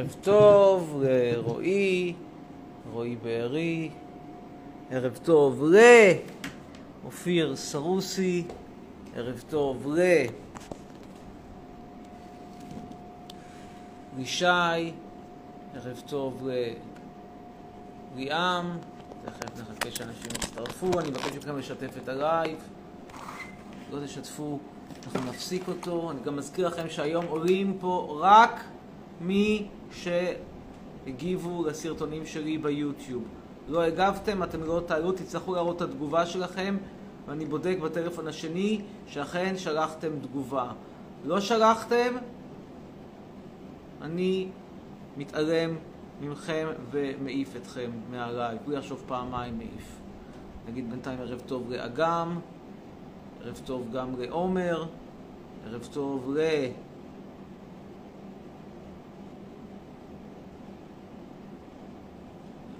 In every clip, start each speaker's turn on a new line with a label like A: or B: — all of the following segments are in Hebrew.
A: ערב טוב לרועי, רועי בארי, ערב טוב לאופיר סרוסי, ערב טוב ל... לישי, ערב טוב לליאם, תכף נחכה שאנשים יצטרפו, אני מבקש מכם לשתף את הלייב, לא תשתפו, אנחנו נפסיק אותו, אני גם מזכיר לכם שהיום עולים פה רק מי שהגיבו לסרטונים שלי ביוטיוב. לא הגבתם, אתם לא תעלו, תצטרכו להראות את התגובה שלכם, ואני בודק בטלפון השני שאכן שלחתם תגובה. לא שלחתם, אני מתעלם ממכם ומעיף אתכם מעליי. בלי לחשוב פעמיים מעיף. נגיד בינתיים ערב טוב לאגם, ערב טוב גם לעומר, ערב טוב ל...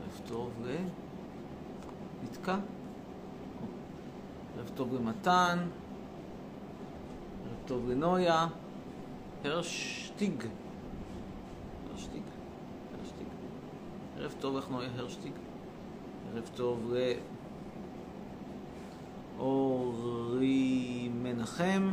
A: ערב טוב. נתקע? ערב טוב למתן, ערב טוב לנויה, הרשטיג. הרשטיג, הרשטיג. ערב טוב לך נויה הרשטיג. ערב טוב לאורי מנחם.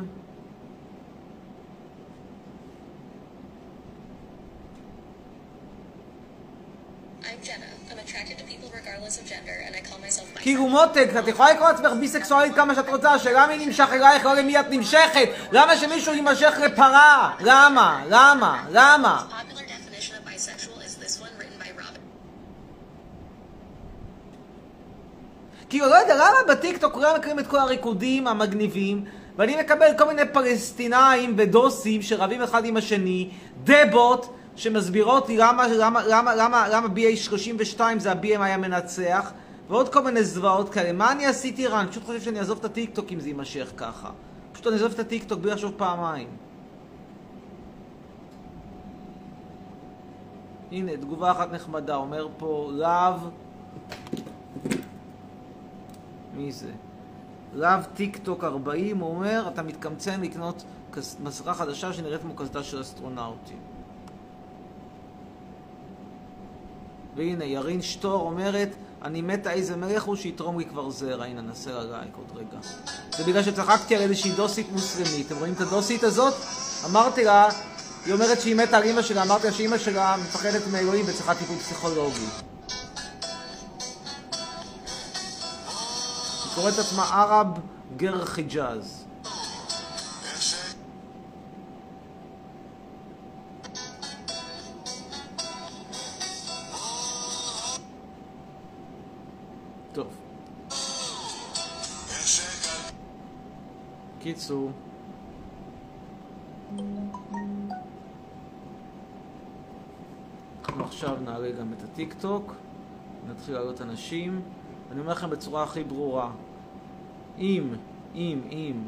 B: Bisexual.
A: כאילו מותק, את יכולה לקרוא לעצמך ביסקסואלית כמה שאת רוצה, השאלה מי נמשך אלייך, לא למי את נמשכת. למה שמישהו יימשך לפרה? למה? למה? למה?
B: The popular definition of bisexual is this one written by Robin.
A: כאילו, לא יודע, למה בטיקטוק כולם מכירים את כל הריקודים המגניבים, ואני מקבל כל מיני פלסטינאים ודוסים שרבים אחד עם השני, דבות, שמסבירות לי למה, למה, למה, למה, למה BA32 זה ה-BM היה מנצח, ועוד כל מיני זוועות כאלה. מה אני עשיתי רע? אני פשוט חושב שאני אעזוב את הטיקטוק אם זה יימשך ככה. פשוט אני אעזוב את הטיקטוק בלי לחשוב פעמיים. הנה, תגובה אחת נחמדה, אומר פה להב... מי זה? להב טיק טוק 40, הוא אומר, אתה מתקמצן לקנות מסכה חדשה שנראית כמו קסדה של אסטרונאוטים. והנה, ירין שטור אומרת, אני מתה איזה מלך הוא שיתרום לי כבר זרע. הנה, נעשה לה לייק עוד רגע. זה בגלל שצחקתי על איזושהי דוסית מוסלמית. אתם רואים את הדוסית הזאת? אמרתי לה, היא אומרת שהיא מתה על אימא שלה, אמרתי לה שאימא שלה מפחדת מאלוהים וצריכה טיפול פסיכולוגי. היא קוראת לעצמה ערב גר חיג'אז. קיצור. אנחנו עכשיו נעלה גם את הטיק טוק, נתחיל לעלות אנשים. אני אומר לכם בצורה הכי ברורה, אם, אם, אם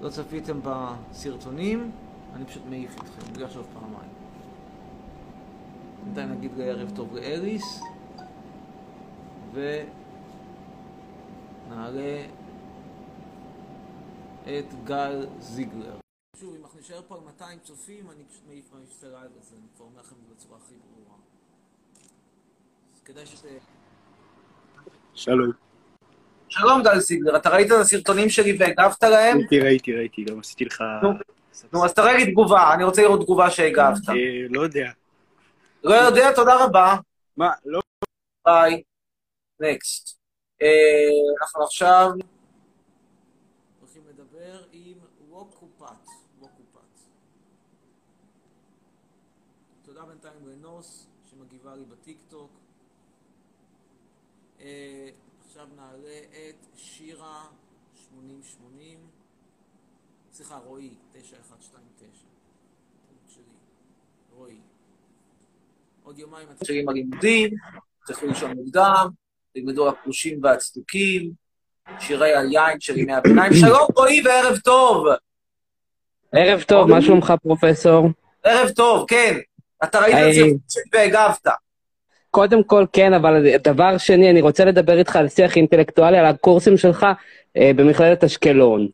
A: לא צפיתם בסרטונים, אני פשוט מעיף אתכם, בלי לחשוב פעמיים. בינתיים נגיד ערב טוב לאליס, ונעלה את גל זיגלר. שוב, אם אנחנו נשאר פה על 200 צופים, אני פשוט מעיף מהמבצע לייב הזה, אני כבר אומר לכם בצורה הכי ברורה. אז כדאי שת...
C: שלום.
A: שלום גל זיגלר, אתה ראית את הסרטונים שלי והגבת להם?
C: ראיתי, ראיתי, ראיתי, גם עשיתי לך...
A: נו. אז תראה לי תגובה, אני רוצה לראות תגובה שהגבת.
C: אה, לא יודע.
A: לא יודע, תודה רבה.
C: מה, לא...
A: ביי. נקסט. אנחנו עכשיו הולכים לדבר עם ווקופת. ווקופת. תודה לנוס שמגיבה לי בטיקטוק. אה, עכשיו נעלה את שירה 8080. סליחה, רועי 9129. טעות שלי. רועי. עוד יומיים מתחילים הלימודים, תלכו לישון מוקדם, תלמדו הפרושים והצדוקים, שירי היין של ימי הביניים. שלום רועי וערב טוב.
D: ערב טוב, מה שלומך פרופסור?
A: ערב טוב, כן. אתה ראית את. הסרטון שלי והגבת.
D: קודם כל כן, אבל דבר שני, אני רוצה לדבר איתך על שיח אינטלקטואלי, על הקורסים שלך אה, במכללת אשקלון.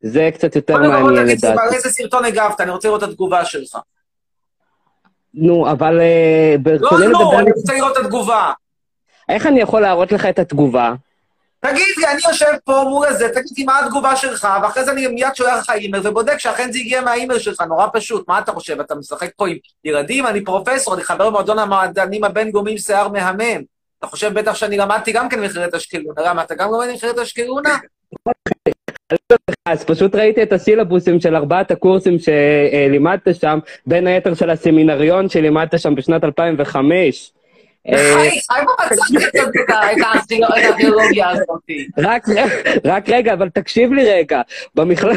D: זה קצת יותר מעניין
A: לי,
D: לדעתי.
A: על איזה סרטון הגבת, אני רוצה לראות את התגובה שלך.
D: נו, אבל אה,
E: לא, לא. אני רוצה לראות את התגובה.
D: איך אני יכול להראות לך את התגובה?
E: תגיד לי, אני יושב פה מול הזה, תגיד לי מה התגובה שלך, ואחרי זה אני מיד שולח לך אימייל ובודק שאכן זה הגיע מהאימייל שלך, נורא פשוט. מה אתה חושב, אתה משחק פה עם ילדים? אני פרופסור, אני חבר במועדון המדענים הבינלאומיים שיער מהמם. אתה חושב בטח שאני למדתי גם כן מכללת אשקלונה. למה, אתה גם לומד מכללת אשקלונה?
D: אז פשוט ראיתי את הסילבוסים של ארבעת הקורסים שלימדת שם, בין היתר של הסמינריון שלימדת שם בשנת 2005. רק, רגע, אבל תקשיב לי רגע. במכל...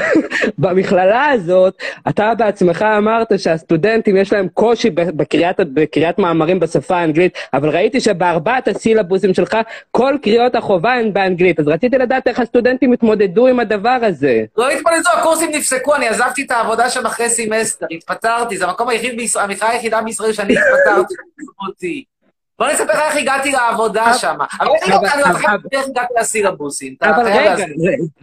D: במכללה הזאת, אתה בעצמך אמרת שהסטודנטים יש להם קושי בקריאת, מאמרים בשפה האנגלית, אבל ראיתי שבארבעת הסילבוסים שלך, כל קריאות החובה הן באנגלית. אז רציתי לדעת איך הסטודנטים התמודדו עם הדבר הזה.
E: לא התמודדו, הקורסים נפסקו, אני עזבתי את העבודה שם אחרי סמסטר, התפטרתי, זה המקום היחיד המכללה היחידה בישראל שאני התפטרתי, אותי. בוא לך איך הגעתי לעבודה שם. אבל אני לא לא
D: אבל-
E: איך הגעתי לסילבוסים. אתה
D: אבל
E: חייב
D: רגע.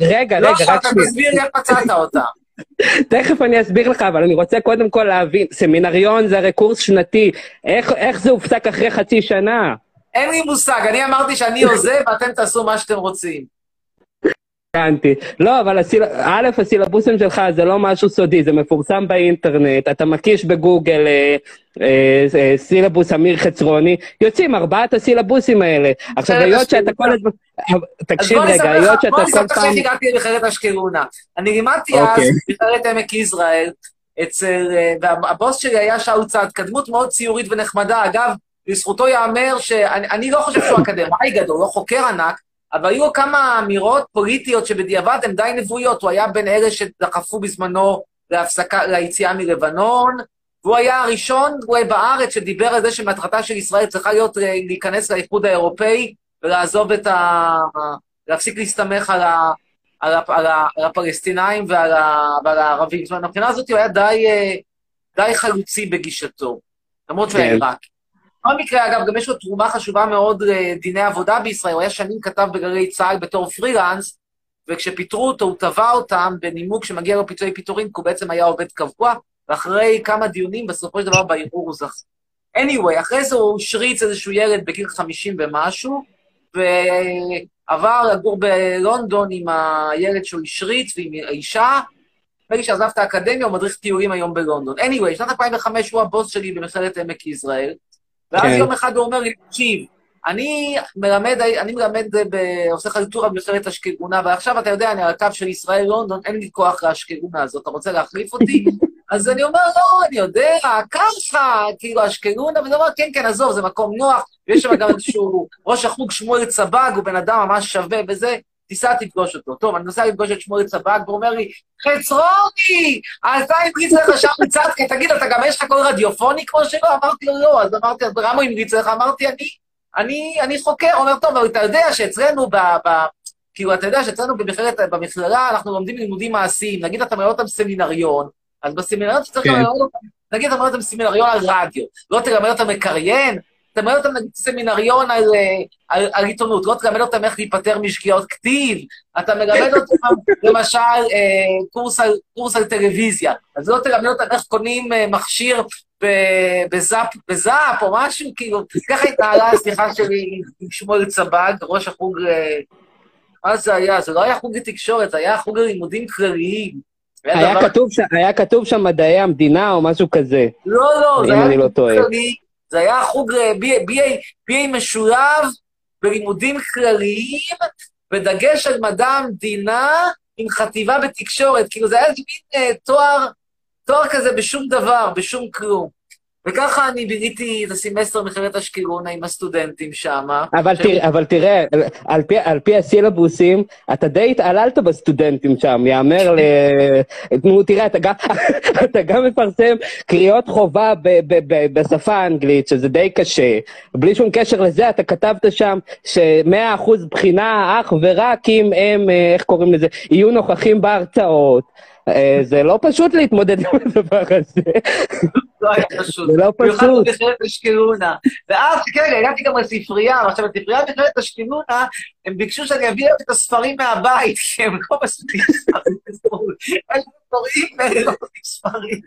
D: רגע,
E: לא,
D: רגע, רק
E: אתה
D: שנייה.
E: תסביר לי איך מצאת אותה.
D: תכף אני אסביר לך, אבל אני רוצה קודם כל להבין, סמינריון זה הרי קורס שנתי, איך, איך זה הופסק אחרי חצי שנה?
E: אין לי מושג, אני אמרתי שאני עוזב ואתם תעשו מה שאתם רוצים.
D: הבנתי. לא, אבל הסיל... א', הסילבוסים שלך זה לא משהו סודי, זה מפורסם באינטרנט, אתה מקיש בגוגל אה, אה, אה, סילבוס אמיר חצרוני, יוצאים ארבעת הסילבוסים האלה. עכשיו, היות שאתה. כל הזמן... תקשיב
E: בוא
D: רגע,
E: לך-
D: היות
E: בוא
D: שאתה כל
E: אספר לך
D: פעם...
E: איך הגעתי למכללת אשקלונה. אני לימדתי אז
D: אוקיי.
E: במכללת עמק יזרעאל, אצל... אה, והבוס שלי היה שאול צדקה, דמות מאוד ציורית ונחמדה. אגב, לזכותו ייאמר שאני אני לא חושב שהוא אקדמאי גדול, לא חוקר ענק, אבל היו כמה אמירות פוליטיות שבדיעבד הן די נבואיות. הוא היה בין אלה שדחפו בזמנו להפסקה, ליציאה מלבנון, והוא היה הראשון אולי בארץ שדיבר על זה שמטרתה של ישראל צריכה להיות אה, להיכנס לאיחוד האירופאי ולעזוב את ה... להפסיק להסתמך על, ה... על, ה... על, ה... על הפלסטינאים ועל, ה... ועל הערבים. זאת אומרת, מבחינה הזאת הוא היה די, אה, די חלוצי בגישתו, למרות שהוא היה
D: כן.
E: עיראקי. בכל מקרה, אגב, גם יש לו תרומה חשובה מאוד לדיני עבודה בישראל. הוא היה שנים כתב בגלי צה"ל בתור פרילנס, וכשפיטרו אותו, הוא תבע אותם בנימוק שמגיע לו פיצויי פיטורים, כי הוא בעצם היה עובד קבוע, ואחרי כמה דיונים, בסופו של דבר בערעור הוא זכה. anyway, אחרי זה הוא השריץ איזשהו ילד בגיל 50 ומשהו, ועבר לגור בלונדון עם הילד שהוא השריץ ועם האישה. לי שעזב את האקדמיה, הוא מדריך טיולים היום בלונדון. anyway, שנת 2005 הוא הבוס שלי במכללת עמק יזרעאל, ואז
D: כן.
E: יום אחד הוא אומר לי, תקשיב, אני מלמד, אני מלמד, ב, עושה חלטורה במכללת אשקלונה, ועכשיו אתה יודע, אני על הקו של ישראל-לונדון, אין לי כוח לאשקלונה הזאת, אתה רוצה להחליף אותי? אז אני אומר, לא, אני יודע, ככה, כאילו, אשקלונה, וזה אומר, כן, כן, עזוב, זה מקום נוח, ויש שם גם איזשהו ראש החוג שמואל צבג, הוא בן אדם ממש שווה וזה, תיסע תפגוש אותו. טוב, אני נוסע לפגוש את שמואל צבג, והוא אומר לי, חצרוני, אתה המליץ לך שם מצדקה, תגיד, אתה גם יש לך קול רדיופוני כמו שלו? אמרתי לו, לא. אז אמרתי, אז למה הוא המליץ לך? אמרתי, אני, אני, אני חוקר. אומר, טוב, אבל אתה יודע שאצלנו ב... ב כאילו, אתה יודע שאצלנו במכללת, במכללה אנחנו לומדים לימודים מעשיים. נגיד, אתה מלמד אותם סמינריון, אז בסמינריון אתה צריך
D: כן.
E: ללמד אותם, נגיד, אתה מלמד אותם סמינריון על רדיו, לא תלמד אותם לקריין, אתה מלמד אותם נגיד סמינריון על, אה, על, על עיתונות, לא תלמד אותם איך להיפטר משגיאות כתיב, אתה מלמד אותם למשל אה, קורס, על, קורס על טלוויזיה, אז לא תלמד אותם איך קונים אה, מכשיר בזאפ, בזאפ או משהו, כאילו, ככה התנהלה השיחה שלי עם שמואל צבג, ראש החוג, אה, מה זה היה? זה לא היה חוג לתקשורת, זה היה חוג ללימודים כלליים.
D: היה
E: דבר-
D: כתוב, ש... היה כתוב שם מדעי המדינה או משהו כזה,
E: לא, לא, זה היה
D: לא טועה.
E: כללי, זה היה חוג אה, BA, BA, BA משולב בלימודים כלליים, בדגש על מדע המדינה עם חטיבה בתקשורת. כאילו, זה היה מין אה, תואר, תואר כזה בשום דבר, בשום כלום. וככה אני ביליתי את הסמסטר במכללת אשקלונה עם הסטודנטים שם.
D: אבל, תראה, אבל תראה, על פי, על פי הסילבוסים, אתה די התעללת בסטודנטים שם, יאמר ל... נו, תראה, אתה גם, אתה גם מפרסם קריאות חובה ב, ב, ב, בשפה האנגלית, שזה די קשה. בלי שום קשר לזה, אתה כתבת שם ש-100% בחינה אך ורק אם הם, אה, איך קוראים לזה, יהיו נוכחים בהרצאות. אה, זה לא פשוט להתמודד עם הדבר הזה.
E: לא היה פשוט.
D: זה לא
E: במיוחד
D: פשוט.
E: במכללת אשקלונה. ואז, כן, הגעתי גם לספרייה, ועכשיו בספרייה במכללת אשקלונה, הם ביקשו שאני אביא להם את הספרים מהבית, כי הם לא מספיק ספרים. הם קוראים והם לא ספרים.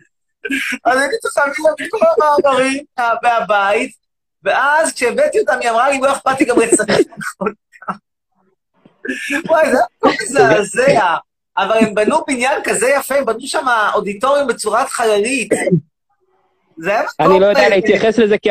E: אז הייתי צריך להביא לה את כל המאמרים מה- מהבית, ואז כשהבאתי אותם, היא אמרה לי, לא אכפת לי גם לצטט. וואי, זה היה כל מזעזע. אבל הם בנו בניין כזה יפה, הם בנו שם אודיטוריום בצורת חללית. זה היה
D: אני לא יודע להתייחס לזה כי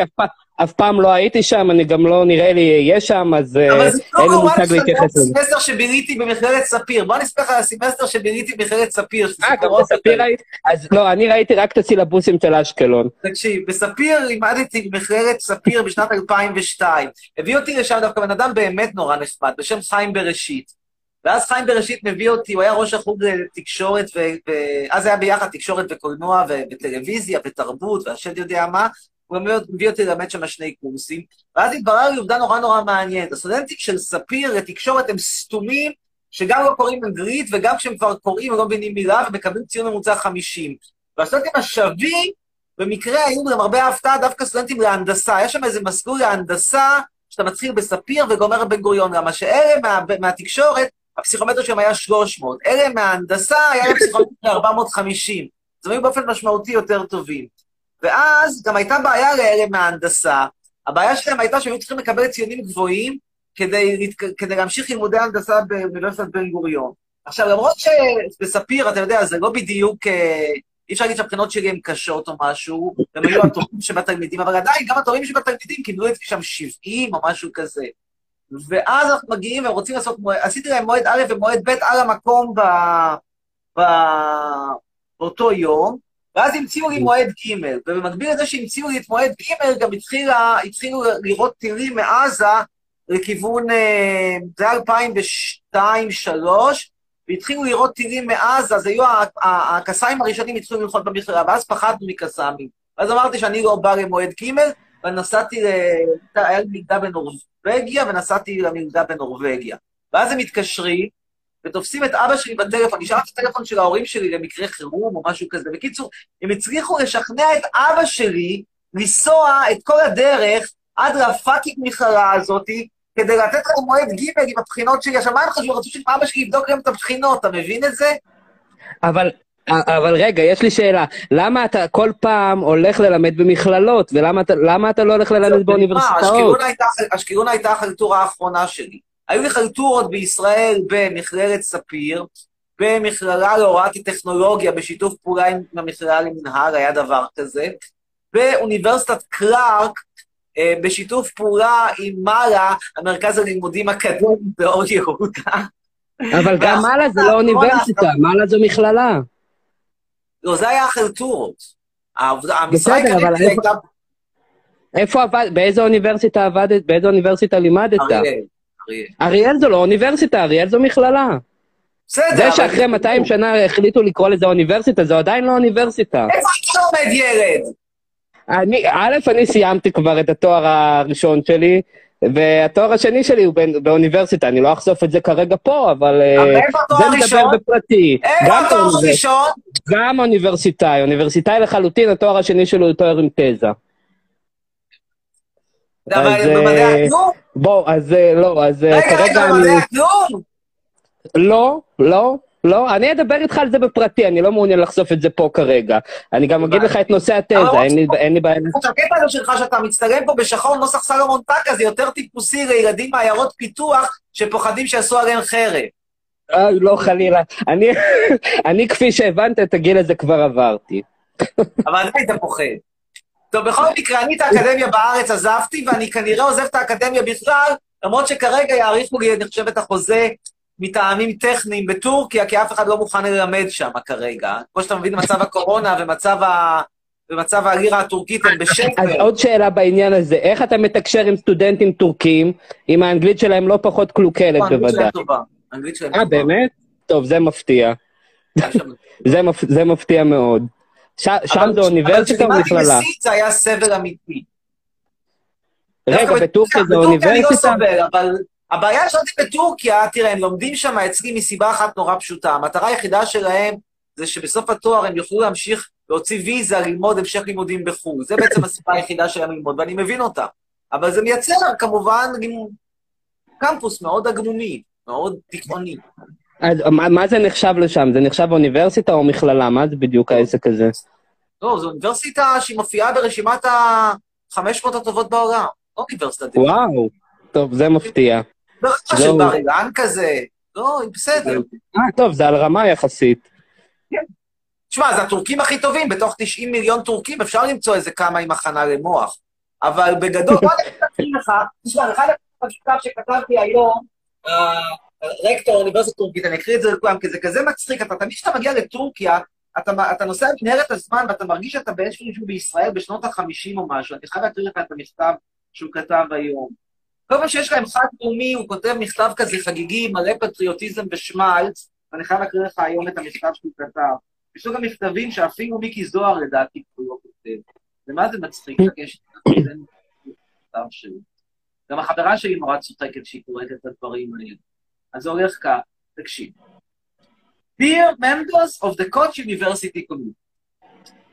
D: אף פעם- לא הייתי שם, אני גם לא נראה לי אהיה שם, אז אה,
E: אבל זה לא
D: אין לי מושג
E: לספר
D: להתייחס לזה.
E: סמסטר שביליתי במכללת ספיר. בוא נספר לך על הסמסטר שביליתי במכללת ספיר.
D: אה, גם בספיר היית? אז לא, אני ראיתי רק את הסילבוסים של אשקלון.
E: תקשיב, בספיר לימדתי במכללת ספיר בשנת 2002. הביא אותי לשם דווקא בן אדם באמת נורא נחמד, בשם חיים בראשית. ואז חיים בראשית מביא אותי, הוא היה ראש החוג לתקשורת, ואז היה ביחד תקשורת וקולנוע וטלוויזיה ותרבות, והשד יודע מה. הוא מביא אותי- ללמד שם שני קורסים. ואז התברר לי עובדה נורא נורא מעניינת. הסטודנטים של ספיר לתקשורת הם סתומים, שגם לא קוראים אנגלית, וגם כשהם כבר קוראים הם לא מבינים מילה, ומקבלים ציון ממוצע 50. והסטודנטים השווים, במקרה היו למרבה ההפתעה דווקא סטודנטים להנדסה. יש שם איזה מסלול להנדסה, שאתה מתחיל בספיר וגומר בבן גוריון, למה שאלה מה, מהתקשורת, הפסיכומטר שלהם היה 300. אלה מההנדסה, היה להם פסיכומטר 450. אז הם היו באופן משמעותי יותר טובים. ואז גם הייתה בעיה לאלה מההנדסה. הבעיה שלהם הייתה שהם היו צריכים לקבל ציונים גבוהים כדי, כדי להמשיך לימודי הנדסה באוניברסיטת בן גוריון. עכשיו, למרות שבספיר, אתה יודע, זה לא בדיוק... אה, אי אפשר להגיד שהבחינות שלי הן קשות או משהו, הם היו הטובים שבתלמידים, אבל עדיין גם הטובים שבתלמידים קיבלו את שם 70 או משהו כזה. ואז אנחנו מגיעים והם רוצים לעשות מועד, עשיתי להם מועד א' ומועד ב' על המקום ב, ב, באותו יום, ואז המציאו לי מועד ג', ובמקביל לזה שהמציאו לי את מועד ג', גם התחילה, התחילו לירות טילים מעזה לכיוון, אה, זה היה 2002-2003, והתחילו לירות טילים מעזה, אז היו, הקסאמים הראשונים התחילו לנחות במכללה, ואז פחדנו מקסאמים. אז אמרתי שאני לא בא למועד ג', ונסעתי, ל... היה לי בנורבגיה, ונסעתי למלגה בנורבגיה. ואז הם מתקשרים, ותופסים את אבא שלי בטלפון, נשאר את הטלפון של ההורים שלי למקרה חירום או משהו כזה. בקיצור, הם הצליחו לשכנע את אבא שלי לנסוע את כל הדרך עד לפאקינג מכללה הזאתי, כדי לתת לנו מועד ג' עם הבחינות שלי. עכשיו, מה הם חשבו? רצו שאבא שלי יבדוק להם את הבחינות, אתה מבין את זה?
D: אבל, אבל רגע, יש לי שאלה. למה אתה כל פעם הולך ללמד במכללות, ולמה אתה, לא הולך ללמד באוניברסיטאות?
E: אשקלון הייתה- החלטורה האחרונה שלי. היו לי חלטורות בישראל במכללת ספיר, במכללה להוראת טכנולוגיה בשיתוף פעולה עם המכללה למנהל, היה דבר כזה, באוניברסיטת קלארק, אה, בשיתוף פעולה עם מאלה, המרכז הלימודים אקדמיים באור יהודה.
D: אבל גם מעלה זה לא אוניברסיטה, מעלה זו מכללה.
E: לא, זה היה החלטורות. המשרה
D: אבל איפה-
E: הייתה
D: איפה עבד, באיזה אוניברסיטה עבדת, באיזה אוניברסיטה לימדת?
E: אריאל. אריאל.
D: אריאל זו לא אוניברסיטה, אריאל זו מכללה.
E: בסדר,
D: זה שאחרי 200 שנה החליטו לקרוא לזה אוניברסיטה, זו עדיין לא אוניברסיטה.
E: איפה אתה לומד ילד?
D: אני, א', אני סיימתי כבר את התואר הראשון שלי, והתואר השני שלי הוא באוניברסיטה, אני לא אחשוף את זה כרגע פה, אבל אה,
E: אבל איפה התואר
D: זה מדבר
E: הראשון?
D: בפרטי.
E: איפה התואר הראשון?
D: גם אוניברסיטאי, אוניברסיטאי לחלוטין, התואר השני שלו הוא תואר עם תזה.
E: אבל
D: אז,
E: במדעי
D: אה,
E: הכלום?
D: בוא, אז אה, לא, אז אה,
E: רגע, רגע,
D: כרגע
E: במדעי. הכלום?
D: לא, לא, לא, אני אדבר איתך על זה בפרטי, אני לא מעוניין לחשוף את זה פה כרגע. אני גם אגיד לך את נושא התזה, אין לי- אין לי בעיה.
E: הקטע הזה שלך שאתה מצטלם פה בשחור נוסח סלומון טקה זה יותר טיפוסי לילדים מעיירות פיתוח שפוחדים שיעשו עליהם חרב.
D: אה, לא, חלילה. אני, אני, כפי שהבנת, את הגיל הזה כבר עברתי.
E: אבל עדיין אתה פוחד. טוב, בכל מקרה, אני את האקדמיה בארץ עזבתי, ואני כנראה עוזב את האקדמיה בכלל, למרות שכרגע יאריכו לי, אני חושב, את החוזה מטעמים טכניים בטורקיה, כי אף אחד לא מוכן ללמד שם כרגע. כמו שאתה מבין, מצב הקורונה ומצב, ה... ומצב הלירה הטורקית הם
D: אז
E: בשפל.
D: עוד שאלה בעניין הזה, איך אתה מתקשר עם סטודנטים טורקים, אם האנגלית שלהם לא פחות קלוקלת
E: האנגלית
D: בוודאי?
E: שלהם טובה. האנגלית שלהם
D: אה,
E: טובה.
D: באמת? טוב, זה מפתיע. זה, מפ... זה מפתיע מאוד. שם
E: אבל-
D: זה אוניברסיטה או
E: אבל
D: מכללה?
E: כשלימדתי בסין זה היה סבל אמיתי.
D: רגע, בטורקיה זה
E: בטורקיה אני לא
D: אוניברסיטה?
E: סובל, אבל הבעיה שלתי בטורקיה, תראה, הם לומדים שם אצלי מסיבה אחת נורא פשוטה. המטרה היחידה שלהם זה שבסוף התואר הם יוכלו להמשיך להוציא ויזה ללמוד המשך לימודים בחו"ל. זה בעצם הסיבה היחידה שלהם ללמוד, ואני מבין אותה. אבל זה מייצר כמובן קמפוס מאוד הגנוני, מאוד תיכוני.
D: אז מה, מה זה נחשב לשם? זה נחשב אוניברסיטה או מכללה? מה זה בדיוק העסק הזה?
A: לא, זו אוניברסיטה שהיא מופיעה ברשימת ה-500 הטובות בעולם. לא אוניברסיטה.
D: וואו, טוב, זה מפתיע.
A: לא רמה של
D: לא.
A: בר אילן כזה. לא, בסדר.
D: אה, טוב, זה על רמה יחסית.
A: תשמע, זה הטורקים הכי טובים, בתוך 90 מיליון טורקים אפשר למצוא איזה כמה עם הכנה למוח. אבל בגדול, בוא אני אקריא לך, תשמע, אחד המכתב שכתבתי היום, הרקטור האוניברסיטה הטורקית, אני אקריא את זה לכולם, כי זה כזה מצחיק, אתה תמיד כשאתה מגיע לטורקיה, אתה, אתה נוסע במנהרת הזמן ואתה מרגיש שאתה באיזשהו בישראל בשנות ה-50 או משהו, אני חייב להקריא לך את המכתב שהוא כתב היום. כל פעם שיש להם חג לאומי, הוא כותב מכתב כזה חגיגי, מלא פטריוטיזם ושמלץ, ואני חייב להקריא לך היום את המכתב שהוא כתב. יש לו גם מכתבים שאפילו מיקי זוהר לדעתי לא כותב. ומה זה מצחיק? גם החברה שלי נורא צוחקת שהיא קוראת את הדברים האלה. אז זה הולך כך, תקשיב. Dear members of the Koch University community,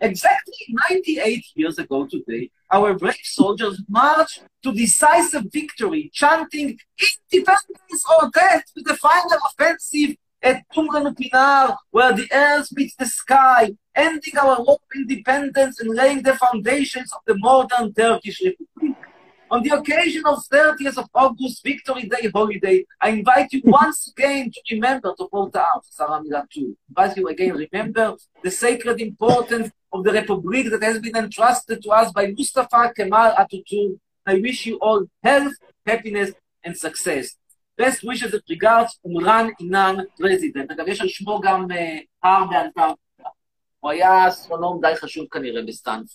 A: exactly 98 years ago today, our brave soldiers marched to decisive victory, chanting independence or death with the final offensive at Pinar, where the earth meets the sky, ending our war independence and laying the foundations of the modern Turkish Republic. On the occasion of 30th of August Victory Day holiday, I invite you once again to remember to hold out, Sarah Milatu. Invite you again, remember the sacred importance of the Republic that has been entrusted to us by Mustafa Kemal Atatürk. I wish you all health, happiness, and success. best wishes and regards, אומרן אינן פרזידנט. אגב, יש על שמו גם אה, הר באנטארקטיקה. הוא היה אסטרונום די חשוב כנראה בסטנפורד.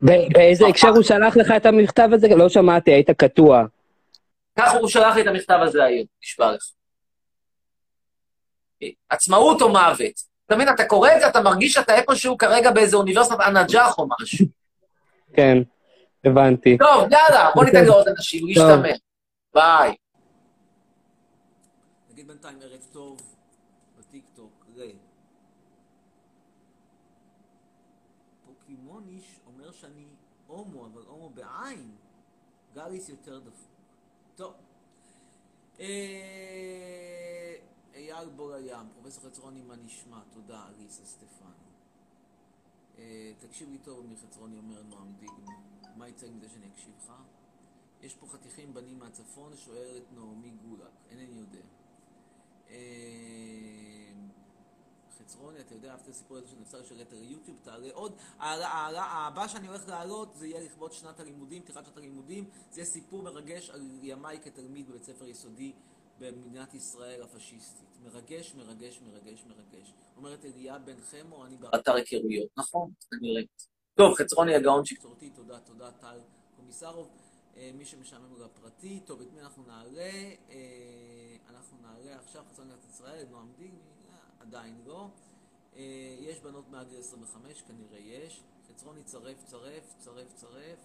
D: באיזה הקשר הוא שלח לך את המכתב הזה? לא שמעתי, היית קטוע.
A: ככה הוא שלח לי את המכתב הזה היום, נשבע לך. עצמאות או מוות. אתה מבין, אתה קורא את זה, אתה מרגיש שאתה איפשהו כרגע באיזה אוניברסיטת אנג'ח או משהו.
D: כן, הבנתי.
A: טוב, יאללה, בוא ניתן לעוד אנשים, להשתמש. ביי. נגיד בינתיים ערב טוב בטיקטוק, ל... פוקימוניש אומר שאני הומו, אבל הומו בעין. גליס יותר דפוק. טוב. אה, אייל בור הים, פרופסור חצרוני, מה נשמע? תודה, אליסה סטפנו. אה, תקשיב לי טוב, אמיר חצרוני אומר נועם דיגן. מה יצא מזה שאני אקשיב לך? יש פה חתיכים בנים מהצפון, שואלת נעמי גולק, אינני יודע. אה, חצרוני, אתה יודע, אהבת הסיפור הזה שנפסר של יתר יוטיוב, תעלה עוד. הבא שאני הולך להעלות זה יהיה לכבוד שנת הלימודים, פתיחת שנת הלימודים. זה יהיה סיפור מרגש על ימיי כתלמיד בבית ספר יסודי במדינת ישראל הפשיסטית. מרגש, מרגש, מרגש, מרגש. אומרת אליה בן חמו, אני באתר היכרויות. נכון, כנראה. טוב, חצרוני הגאון שקצורתי, תודה, תודה, טל קומיסרוב. מי שמשעמם לו הפרטי, טוב, את מי אנחנו נעלה? אנחנו נעלה עכשיו חצרוני ישראל, נועם דין, עדיין לא. יש בנות מעל גיל 25, כנראה יש. חצרוני צרף, צרף, צרף, צרף,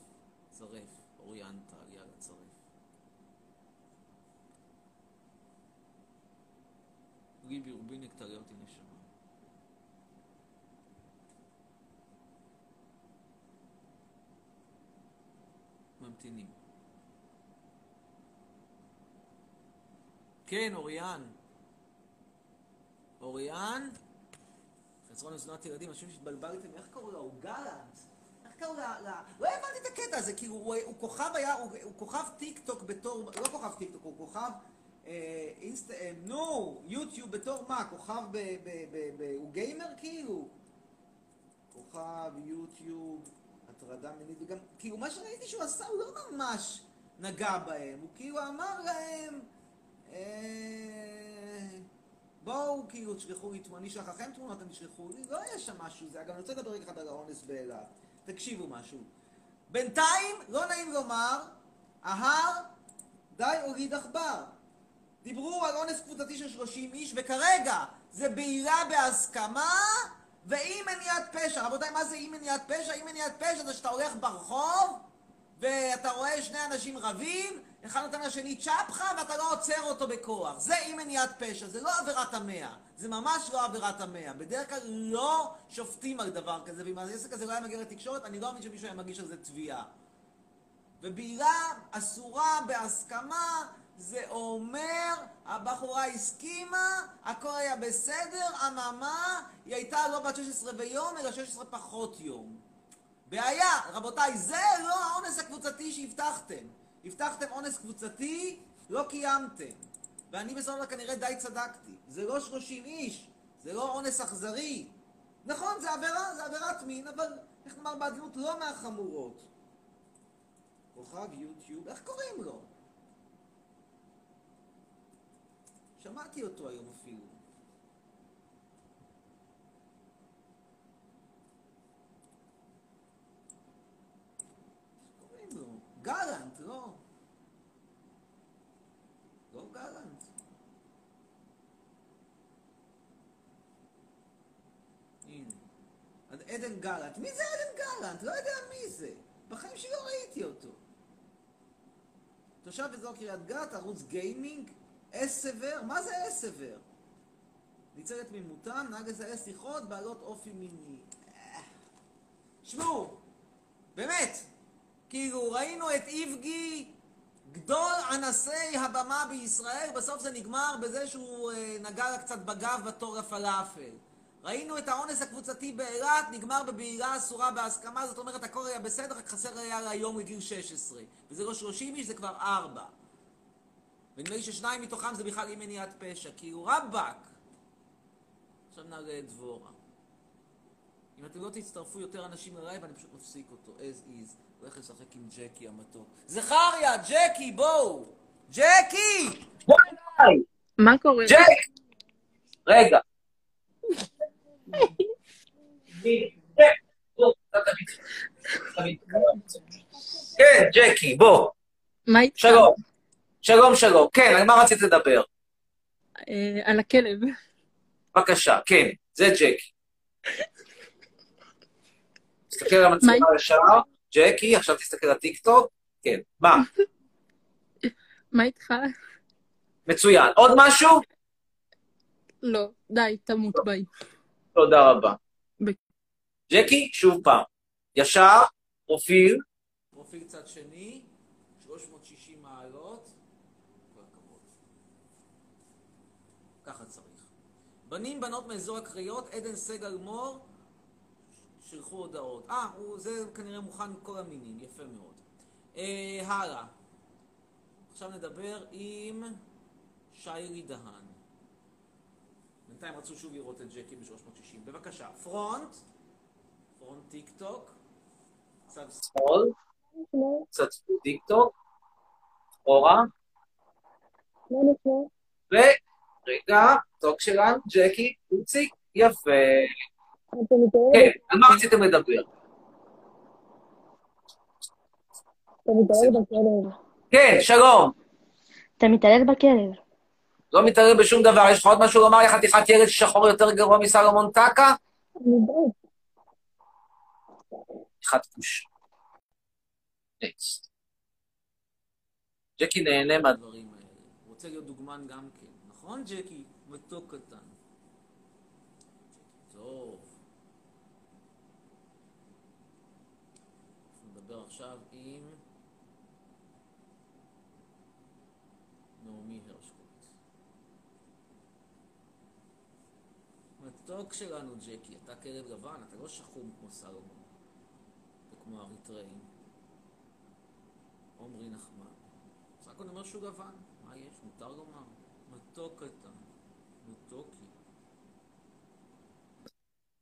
A: צרף. אוריינטל, יאללה, צרף. רוביניק, תראה אותי נשמה. ממתינים. כן, אוריאן. אוריאן? חצרון לזונת ילדים, אנשים שהתבלבלתם, איך קראו לה? הוא גלנט. איך קראו? לה... לא הבנתי את הקטע הזה, כאילו, הוא, הוא כוכב היה, הוא, הוא כוכב טיק טוק בתור, לא כוכב טיק טוק, הוא כוכב אה, אינסט... אה, נו, יוטיוב בתור מה? כוכב ב... ב, ב, ב הוא גיימר כאילו? כוכב, יוטיוב, הטרדה מינית, וגם, כאילו, מה שראיתי שהוא עשה, הוא לא ממש נגע בהם, הוא כאילו אמר להם, אה... בואו, כאילו, תשלחו לי תמונה, אני אשלח לכם תמונות, אתם תשלחו לי, לא יש שם משהו, זה, אגב, אני רוצה לדבר איתך על האונס באילת. תקשיבו משהו. בינתיים, לא נעים לומר, ההר די הוריד עכבר. דיברו על אונס קבוצתי של 30 איש, וכרגע זה בעילה בהסכמה ואי מניעת פשע. רבותיי, מה זה אי מניעת פשע? אי מניעת פשע זה שאתה הולך ברחוב ואתה רואה שני אנשים רבים, אחד נותן לשני צ'פחה ואתה לא עוצר אותו בכוח. זה אי מניעת פשע, זה לא עבירת המאה. זה ממש לא עבירת המאה. בדרך כלל לא שופטים על דבר כזה, ואם העסק הזה לא היה מגיע לתקשורת, אני לא מאמין שמישהו היה מגיש על זה תביעה. ובעילה אסורה בהסכמה זה אומר, הבחורה הסכימה, הכל היה בסדר, אממה, היא הייתה לא בת 16 ויום, אלא 16 פחות יום. בעיה, רבותיי, זה לא האונס הקבוצתי שהבטחתם. הבטחתם אונס קבוצתי, לא קיימתם. ואני של דבר כנראה די צדקתי. זה לא 30 איש, זה לא אונס אכזרי. נכון, זה עבירה, זה עבירת מין, אבל איך נאמר בעדינות לא מהחמורות. כוכב יוטיוב, איך קוראים לו? שמעתי אותו היום אפילו. קוראים לו? גלנט, לא. לא גלנט. הנה. אז עדן גלנט. מי זה עדן גלנט? לא יודע מי זה. בחיים שלי לא ראיתי אותו. תושב אזור קריית גת, ערוץ גיימינג, אסבר, מה זה אסבר? ניצל את תמימותם, נהג לזהה שיחות בעלות אופי מיני. אה. שמעו, באמת, כאילו, ראינו את איבגי, גדול אנסי הבמה בישראל, בסוף זה נגמר בזה שהוא אה, נגע לה קצת בגב בתור הפלאפל. ראינו את האונס הקבוצתי באילת, נגמר בבעילה אסורה בהסכמה, זאת אומרת הכל היה בסדר, רק חסר היה לה יום לגיל 16. וזה לא 30 איש, זה כבר 4. ונדמה לי ששניים מתוכם זה בכלל אי מניעת פשע, כאילו רבאק. עכשיו נעלה את דבורה. אם אתם לא תצטרפו יותר אנשים ללייב, אני פשוט מפסיק אותו, as is. הולך לשחק עם ג'קי המתוק. זכריה, ג'קי, בואו! ג'קי!
F: מה קורה?
A: ג'ק! רגע. כן, ג'קי, בוא.
F: מה איתך?
A: שלום. שלום, שלום. כן, על מה רצית לדבר?
F: אה, על הכלב.
A: בבקשה, כן, זה ג'קי. תסתכל על המצלמה
F: מה-
A: ישר, ג'קי, עכשיו תסתכל על טיקטוק. כן, מה?
F: מה איתך?
A: מצוין. עוד משהו?
F: לא, די, תמות, ביי.
A: תודה רבה.
F: ב-
A: ג'קי, שוב פעם. ישר, פרופיל. פרופיל צד שני, 360 מעלות. כל הכבוד. ככה צריך. בנים, בנות מאזור הקריות, עדן סגל מור, שלחו הודעות. אה, זה כנראה מוכן מכל המינים, יפה מאוד. אה, הלאה. עכשיו נדבר עם שיירי דהן. בינתיים רצו שוב לראות את ג'קי ב-360. בבקשה, front, front טיק טוק, צד שמאל, צד טיק טוק, אחורה, ורגע, טוק שלנו, ג'קי, איציק, יפה. כן, על מה רציתם לדבר?
G: אתה מתעלל בכלב.
A: כן, שלום.
G: אתה מתעלל בכלב.
A: לא מתערב בשום דבר, יש לך עוד משהו לומר לי חתיכת ילד שחור יותר גרוע מסלומון טקה? חתיכת כוש. ג'קי נהנה מהדברים האלה. הוא רוצה להיות דוגמן גם כן. נכון, ג'קי? מתוק קטן. טוב. אנחנו נדבר עכשיו עם נעמי הרשקוט. מתוק שלנו, ג'קי. אתה כלב לבן, אתה לא שחום כמו סלומון. וכמו אריתראים. עומרי נחמן. בסך הכל אני אומר שהוא לבן. מה יש? מותר לומר. מתוק קטן. מתוקי.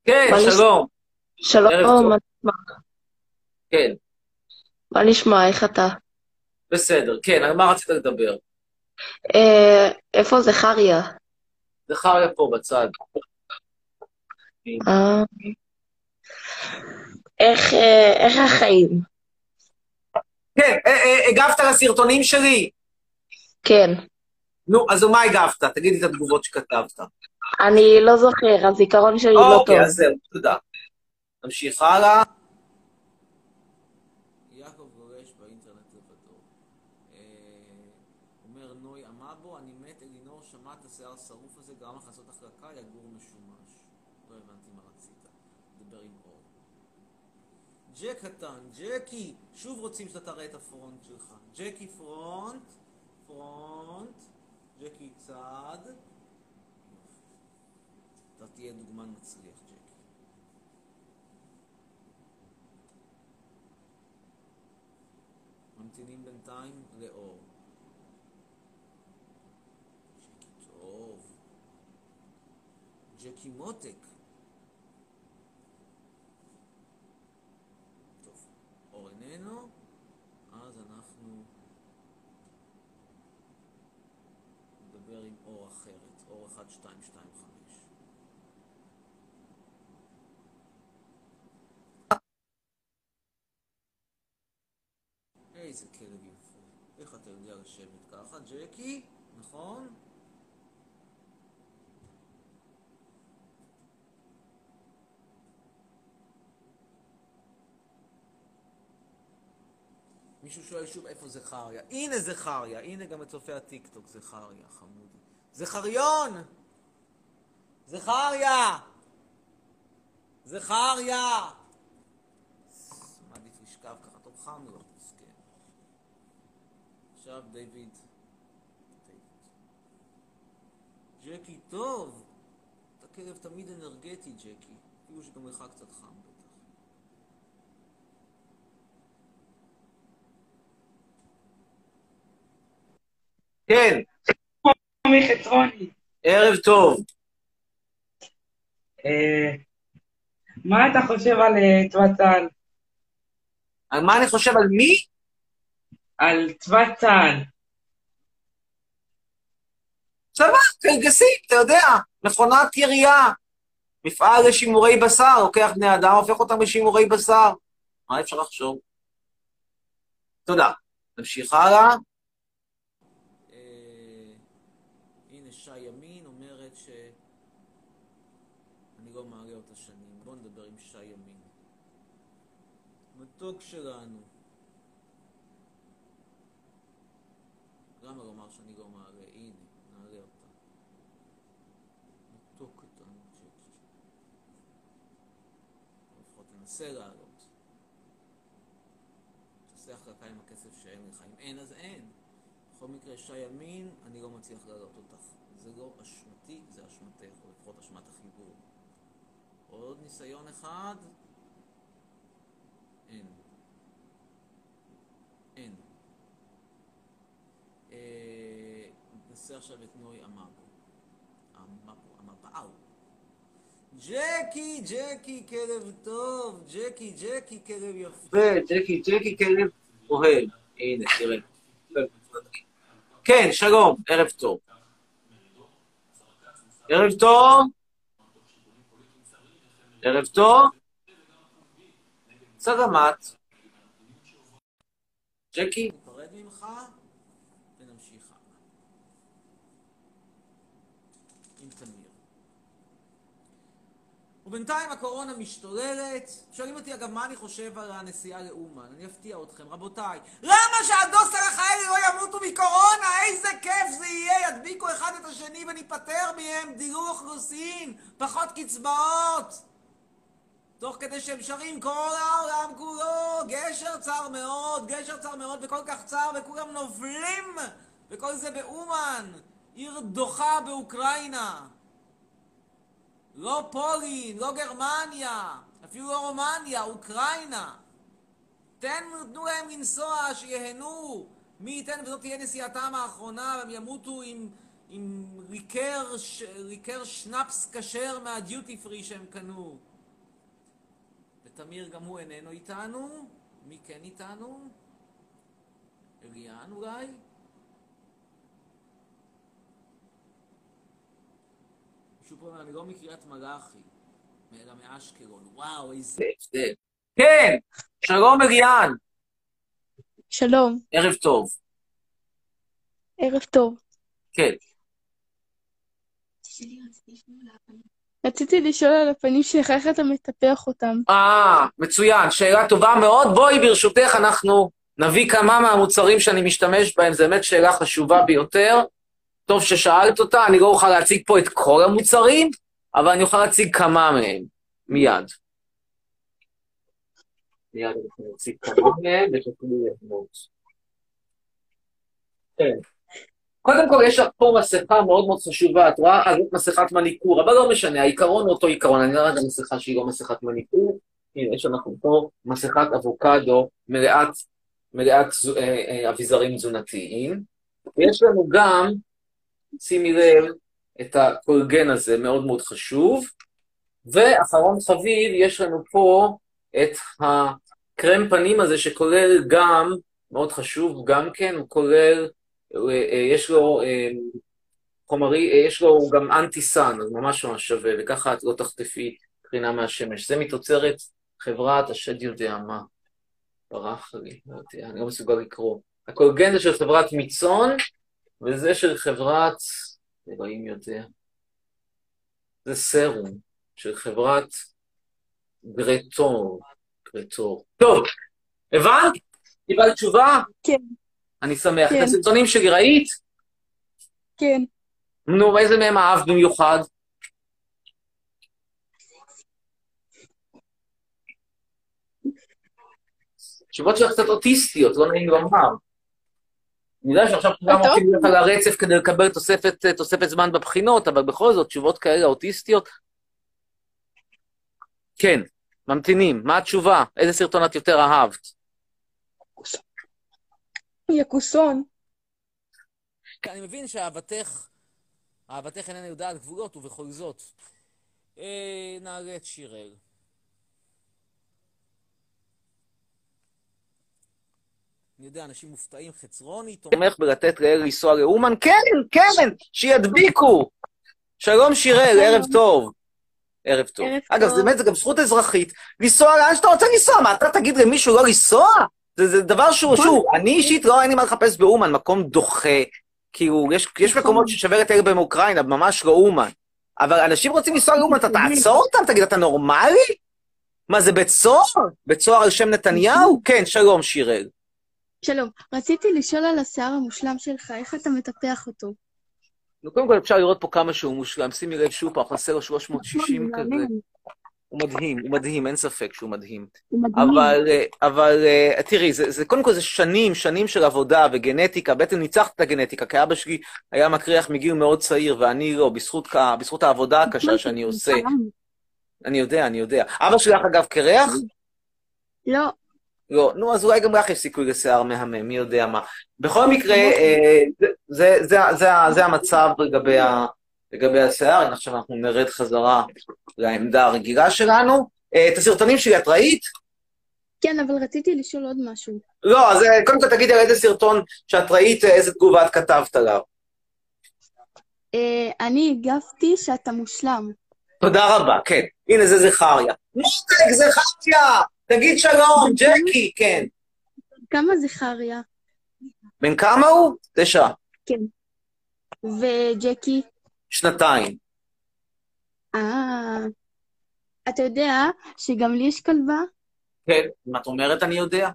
A: כן? שלום.
G: שלום. מה נשמע?
A: כן,
G: מה נשמע? איך אתה?
A: בסדר. כן, על מה רצית לדבר?
G: אה, איפה זכריה?
A: זכריה פה בצד.
G: אה, איך אה, איך החיים?
A: כן, אה, הגבת לסרטונים שלי?
G: כן.
A: נו, אז מה הגבת? תגידי את התגובות שכתבת.
G: אני לא זוכר, הזיכרון שלי לא טוב.
A: אוקיי, אז זהו, תודה. נמשיך הלאה. קטן, ג'קי, שוב רוצים שאתה תראה את ה front שלך. ג'קי front, front, ג'קי צד. אתה תהיה דוגמן מצליח, ג'קי. ממתינים בינתיים לאור. ג'קי טוב. ג'קי מותק. איננו, אז אנחנו נדבר עם אור אחרת, אור 1225. איזה כלב יפה. איך אתה יודע לשבת ככה, ג'קי? נכון? מישהו שואל שוב איפה זכריה. הנה זכריה, הנה גם את צופי הטיקטוק זכריה, חמודי. זכריון! זכריה! זכריה! מעדיף לשכב ככה, טוב חם לו, מסכן. עכשיו דיוויד. ג'קי, טוב! אתה כלב תמיד אנרגטי, ג'קי. אפילו שגם לך קצת חם בטח. כן,
H: שלומי חצרוני.
A: ערב טוב.
H: אה, מה אתה חושב על אה, צבא צה"ל?
A: על מה אני חושב על מי?
H: על צבא צה"ל.
A: צבא, קלגסים, אתה יודע, מכונת ירייה. מפעל לשימורי בשר, לוקח בני אדם, הופך אותם לשימורי בשר. מה אפשר לחשוב? תודה. נמשיך הלאה. אה, הנה שי ימין אומרת ש... אני לא מעלה אותה שנים. בואו נדבר עם שי ימין. מתוק שלנו. למה לומר שאני לא מעלה? הנה, נעלה אותה. מתוק אותנו, לפחות תנסה לעלות. תעשה החלטה עם הכסף שאין לך. אם אין, אז אין. בכל מקרה, שי ימין, אני לא מצליח להעלות אותך. זה לא אשמתי, זה אשמתך, או לפחות אשמת החיבור. עוד ניסיון אחד. אין. אין. אה, ננסה עכשיו את נוי. אמבו, אמבאו. ג'קי, ג'קי, כלב טוב. ג'קי, ג'קי, כלב יפה. ג'קי, ג'קי, כלב אוהב. הנה, תראה. כן, שלום, ערב טוב. ערב טוב. ערב טוב. סגמת. ג'קי, ניפרד ממך ונמשיך הלאה. עם תמיר. ובינתיים הקורונה משתוללת. שואלים אותי, אגב, מה אני חושב על הנסיעה לאומן? אני אפתיע אתכם. רבותיי, למה שהדוסטר האלה לא ימותו מקורונה? איזה כיף זה יהיה! ידביקו אחד את השני וניפטר מהם, דילול אוכלוסין, פחות קצבאות. תוך כדי שהם שרים כל העולם כולו, גשר צר מאוד, גשר צר מאוד וכל כך צר וכולם נובלים וכל זה באומן, עיר דוחה באוקראינה. לא פולין, לא גרמניה, אפילו לא רומניה, אוקראינה. תן, תנו להם לנסוע, שיהנו. מי ייתן וזאת תהיה נסיעתם האחרונה, והם ימותו עם, עם ריקר, ש, ריקר שנאפס כשר מהדיוטי פרי שהם קנו. ותמיר גם הוא איננו איתנו. מי כן איתנו? אליאן אולי? פה אומר, אני לא מקריית מלאכי, אלא מאשקלון. וואו, איזה הבדל. כן, שלום אליאן,
I: שלום,
A: ערב טוב.
I: ערב טוב.
A: כן.
I: רציתי לשאול על הפנים שלך, איך אתה מטפח אותם?
A: אה, מצוין, שאלה טובה מאוד. בואי, ברשותך, אנחנו נביא כמה מהמוצרים שאני משתמש בהם, זו באמת שאלה חשובה ביותר. טוב ששאלת אותה, אני לא אוכל להציג פה את כל המוצרים, אבל אני אוכל להציג כמה מהם, מיד. מיד אנחנו נציג כמה מהם, ותוכלו לבנות. כן. קודם כל, יש פה מסכה מאוד מאוד חשובה, את רואה? אז זאת מסכת מניקור, אבל לא משנה, העיקרון הוא אותו עיקרון, אני לא יודע מסכה שהיא לא מסכת מניקור. הנה, יש לנו פה מסכת אבוקדו מלאת
E: אה, אה, אביזרים תזונתיים. ויש לנו גם, שימי לב, את הקולגן הזה, מאוד מאוד חשוב. ואחרון חביב, יש לנו פה את הקרם פנים הזה, שכולל גם, מאוד חשוב, גם כן, הוא כולל, אה, יש לו אה, חומרי, אה, יש לו גם אנטי סאן, אז ממש ממש שווה, וככה את לא תחטפי קרינה מהשמש. זה מתוצרת חברת השד יודע מה. ברח לי, לא יודע, אני לא מסוגל לקרוא. הקולגן זה של חברת מיצון, וזה של חברת, אלוהים יודע. זה סרום של חברת גרטור. גרטור. טוב, הבנת? קיבלת תשובה?
I: כן.
E: אני שמח.
I: כן.
E: את הסרטונים שלי ראית?
I: כן.
E: נו, איזה מהם אהבת במיוחד? תשובות שלך קצת אוטיסטיות, לא נעים לומר. אני יודע שעכשיו כולם
I: טוב.
E: רוצים להיות על הרצף כדי לקבל תוספת, תוספת זמן בבחינות, אבל בכל זאת, תשובות כאלה אוטיסטיות. כן, ממתינים. מה התשובה? איזה סרטון את יותר אהבת?
I: יקוסון.
E: כי אני מבין שאהבתך, אהבתך איננה יודעת גבולות, ובכל זאת. אה, נעלה את שיראל. אני יודע, אנשים מופתעים, חצרוני תומך בלתת לאל לנסוע לאומן? כן, כן, שידביקו! שלום שיראל, ערב טוב. ערב טוב.
I: ערב
E: אגב,
I: טוב.
E: זה באמת, זה גם זכות אזרחית. לנסוע לאן שאתה רוצה לנסוע, מה, אתה תגיד למישהו לא לנסוע? זה, זה דבר שהוא, שוב, אני אישית לא, אין לי מה לחפש באומן, מקום דוחה. כאילו, יש, יש
I: נכון.
E: מקומות ששווה לתאר בהם אוקראינה, ממש לא אומן. אבל אנשים רוצים לנסוע לאומן, אתה תעצור אותם? תגיד, אתה נורמלי? מה, זה בית סוהר? בית סוהר על שם נתניהו? כן, שלום, שיראל.
I: שלום, רציתי לשאול על השיער המושלם שלך, איך אתה מטפח אותו?
E: נו, קודם כל אפשר לראות פה כמה שהוא מושלם. שימי לב שוב פעם, חסר לו 360 כזה. הוא מדהים, הוא מדהים, אין ספק שהוא מדהים.
I: הוא מדהים.
E: אבל, אה, אבל אה, תראי, זה, זה, קודם כל זה שנים, שנים של עבודה וגנטיקה. בעצם ניצחת את הגנטיקה, כי אבא שלי היה מקריח מגיל מאוד צעיר, ואני לא, בזכות, בזכות העבודה הקשה שאני עושה. אני יודע, אני יודע. אבא שלך, אגב, קרח?
I: לא,
E: לא. נו, אז אולי גם לך יש סיכוי לשיער מהמם, מי יודע מה. בכל מקרה, אה, זה, זה, זה, זה, זה המצב לגבי, השיער. הנה, עכשיו אנחנו נרד חזרה לעמדה הרגילה שלנו. אה, את הסרטונים שלי את ראית?
I: כן, אבל רציתי לשאול עוד משהו.
E: לא, אז אה, קודם כל תגידי על איזה סרטון שאת ראית, איזה תגובה את כתבת עליו.
I: אני הגבתי שאתה מושלם.
E: תודה רבה, כן. הנה, זה זכריה. מותק, זכריה! תגיד שלום, ג'קי, כן.
I: כמה זכריה?
E: בן כמה הוא? תשע.
I: וג'קי?
E: שנתיים.
I: אה... אתה יודע שגם לי יש כלבה?
E: כן, מה את אומרת, אני יודע.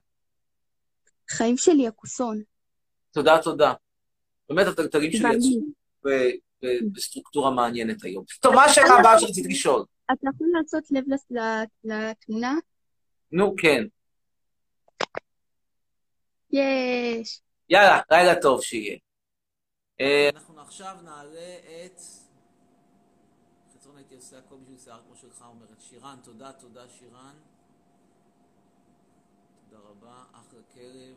I: חיים שלי יקוסון.
E: תודה, תודה. באמת, התגים שלי יצאו בסטרוקטורה מעניינת היום. טוב, מה השאלה הבאה שרציתי לשאול?
I: אתה יכול לעשות לב לתמונה?
E: נו, כן.
I: יש.
E: יאללה, לילה טוב שיהיה. אה, אנחנו עכשיו נעלה את... חצרון הייתי עושה הכל בשביל שיער כמו שלך, אומרת שירן, תודה, תודה שירן. תודה רבה, אחלה כלב.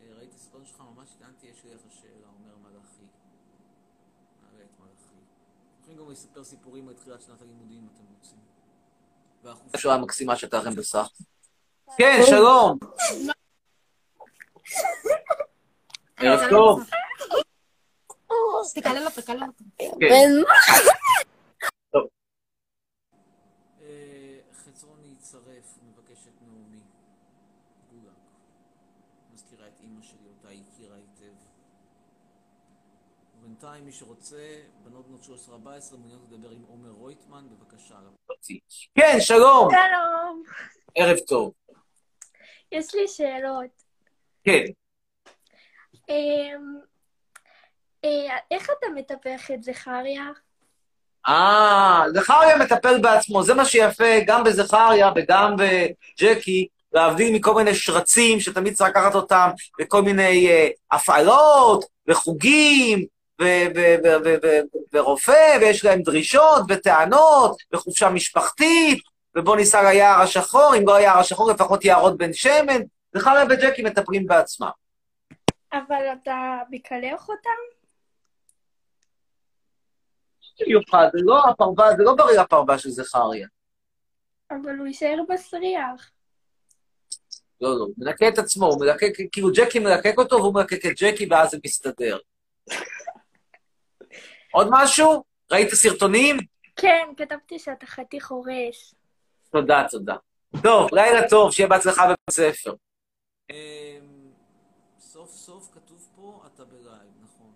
E: אה, ראיתי סרטון שלך, ממש התענתי, יש לי לך שאלה, אומר מלאכי. נעלה את מלאכי. יכולים גם לספר סיפורים על תחילת שנת הלימודים, אם אתם רוצים. והחופשה המקסימה שהייתה לכם בסך. כן, שלום. ערב טוב.
A: תסתכל על אותו, תסתכל על אותו.
E: בינתיים, מי שרוצה, בנות בנות 13-14, מעוניינות לדבר עם עומר רויטמן, בבקשה. כן, שלום.
A: שלום.
E: ערב טוב.
A: יש לי שאלות.
E: כן.
A: אמ, אה, איך אתה מטפח את זכריה?
E: אה, זכריה מטפל בעצמו, זה מה שיפה גם בזכריה וגם בג'קי, להבדיל מכל מיני שרצים שתמיד צריך לקחת אותם, וכל מיני אה, הפעלות, וחוגים, ורופא, ויש להם דרישות וטענות וחופשה משפחתית, ובוא ניסע ליער השחור, אם לא היער השחור לפחות יערות בן שמן, זכריה וג'קי מטפלים בעצמם.
J: אבל אתה מקלח אותם?
E: במיוחד, זה לא הפרווה, זה לא בריא הפרווה של זכריה.
J: אבל הוא יישאר מסריח.
E: לא, לא, הוא מלקק את עצמו, הוא מלקק, כאילו ג'קי מלקק אותו והוא מלקק את ג'קי ואז זה מסתדר. עוד משהו? ראית סרטונים?
J: כן, כתבתי שאתה חתיך הורס.
E: תודה, תודה. טוב, לילה טוב, שיהיה בהצלחה בבית הספר.
A: אמ, סוף סוף כתוב פה, אתה בלייב, נכון.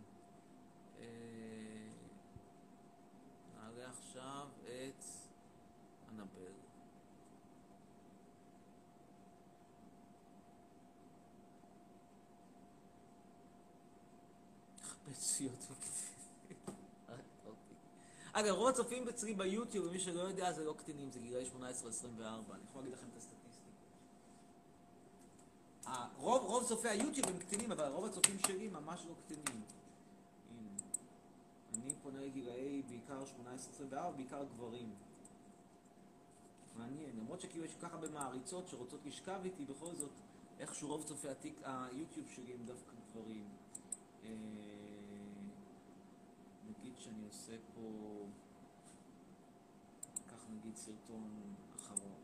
A: אה, נעלה עכשיו את אנבל. חפציות אגב, רוב הצופים אצלי ביוטיוב, ומי שלא יודע, זה לא קטינים, זה גילאי 18-24. אני יכול להגיד לכם את הסטטיסטיקה. אה, רוב, רוב צופי היוטיוב הם קטינים, אבל רוב הצופים שלי ממש לא קטינים. אני פונה לגילאי בעיקר 18-24, בעיקר גברים. מעניין, למרות שכאילו יש כל כך הרבה מעריצות שרוצות לשכב איתי, בכל זאת, איכשהו רוב צופי היוטיוב שלי הם דווקא גברים. נגיד שאני עושה פה, ניקח נגיד סרטון אחרון.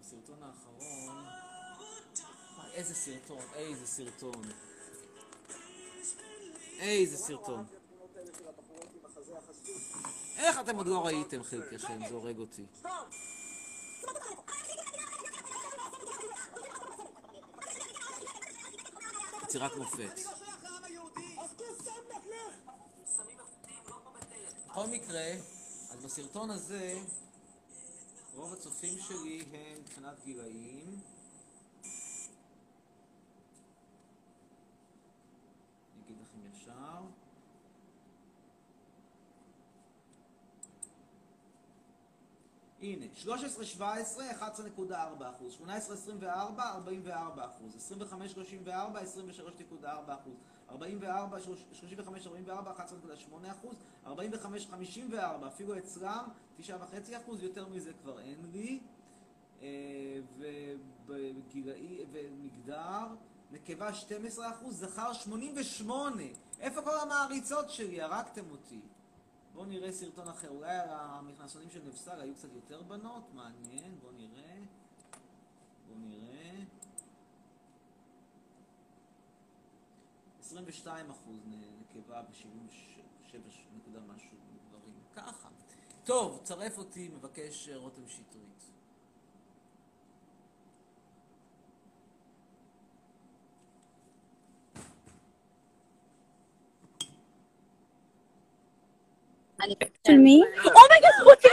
A: בסרטון האחרון, איזה סרטון, איזה סרטון. איזה סרטון. איך אתם עוד לא ראיתם חלקכם? זה הורג אותי. יצירת מופת. בכל מקרה, אז בסרטון הזה, רוב הצופים שלי הם מבחינת גילאים. אני אגיד לכם ישר. הנה, 13-17, 11.4 אחוז, 18-24, 44 אחוז, 25-34, 23.4 אחוז, 44, 35-44, 11.8 אחוז, 45-54, אפילו אצלם 9.5 אחוז, יותר מזה כבר אין לי, אה, ובגילאי, ומגדר, נקבה 12 אחוז, זכר 88, איפה כל המעריצות שלי? הרגתם אותי. בואו נראה סרטון אחר, אולי על המכנסונים של נפסל היו קצת יותר בנות, מעניין, בואו נראה. בואו נראה. 22 אחוז נקבה ו-77 נקודה משהו גברים. ככה. טוב, צרף אותי, מבקש אה, רותם שטרית.
I: של מי?
J: אומייגד, רותי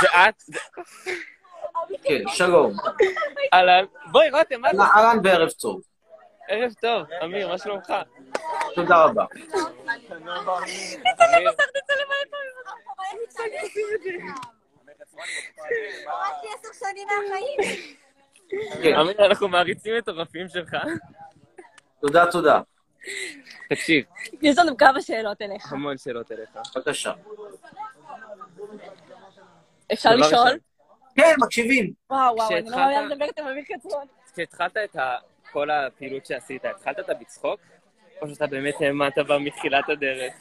C: זה את?
E: כן, שלום.
K: אהלן, בואי רותם, מה זה?
E: אהלן וערב טוב.
K: ערב טוב, אמיר, מה שלומך?
E: תודה רבה. כן.
K: אמיר, אנחנו מעריצים מטורפים שלך.
E: תודה, תודה.
K: תקשיב,
J: יש לנו כמה שאלות אליך.
K: המון שאלות אליך.
E: בבקשה.
J: אפשר לשאול?
E: כן, מקשיבים.
J: וואו, וואו, אני לא מאמינה לדבר עם אמיר קצרון.
K: כשהתחלת את ה- כל הפעילות שעשית, התחלת אותה בצחוק? או שאתה באמת האמנת בה מתחילת הדרך?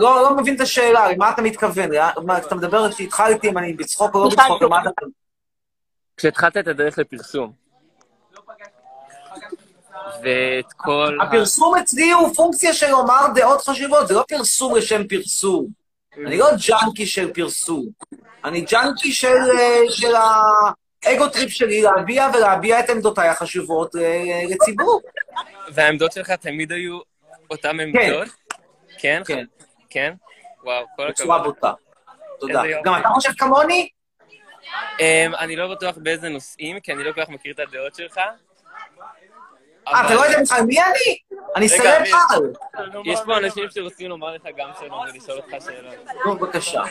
E: לא, לא מבין את השאלה, למה אתה מתכוון? מה, אתה מדבר שהתחלתי אם אני בצחוק או לא בצחוק, למה אתה...
K: כשהתחלת את הדרך לפרסום. ואת כל...
E: הפרסום אצלי הוא פונקציה של לומר דעות חשובות, זה לא פרסום לשם פרסום. אני לא ג'אנקי של פרסום. אני ג'אנקי של, אה, של ה ego trip שלי להביע ולהביע את עמדותיי החשובות אה, לציבור.
K: והעמדות שלך תמיד היו אותן עמדות? כן.
E: כן.
K: כן? וואו, כל הכבוד.
E: בצורה בוטה. תודה. גם אתה חושב כמוני?
K: אמ, אני לא בטוח באיזה נושאים, כי אני לא כל כך מכיר את הדעות שלך.
E: אה, אתה לא יודע בכלל מי אני? אני
K: אמיר.
E: על.
K: יש פה אנשים שרוצים לומר לך גם שלום ולשאול אותך שאלות.
E: נו, בבקשה.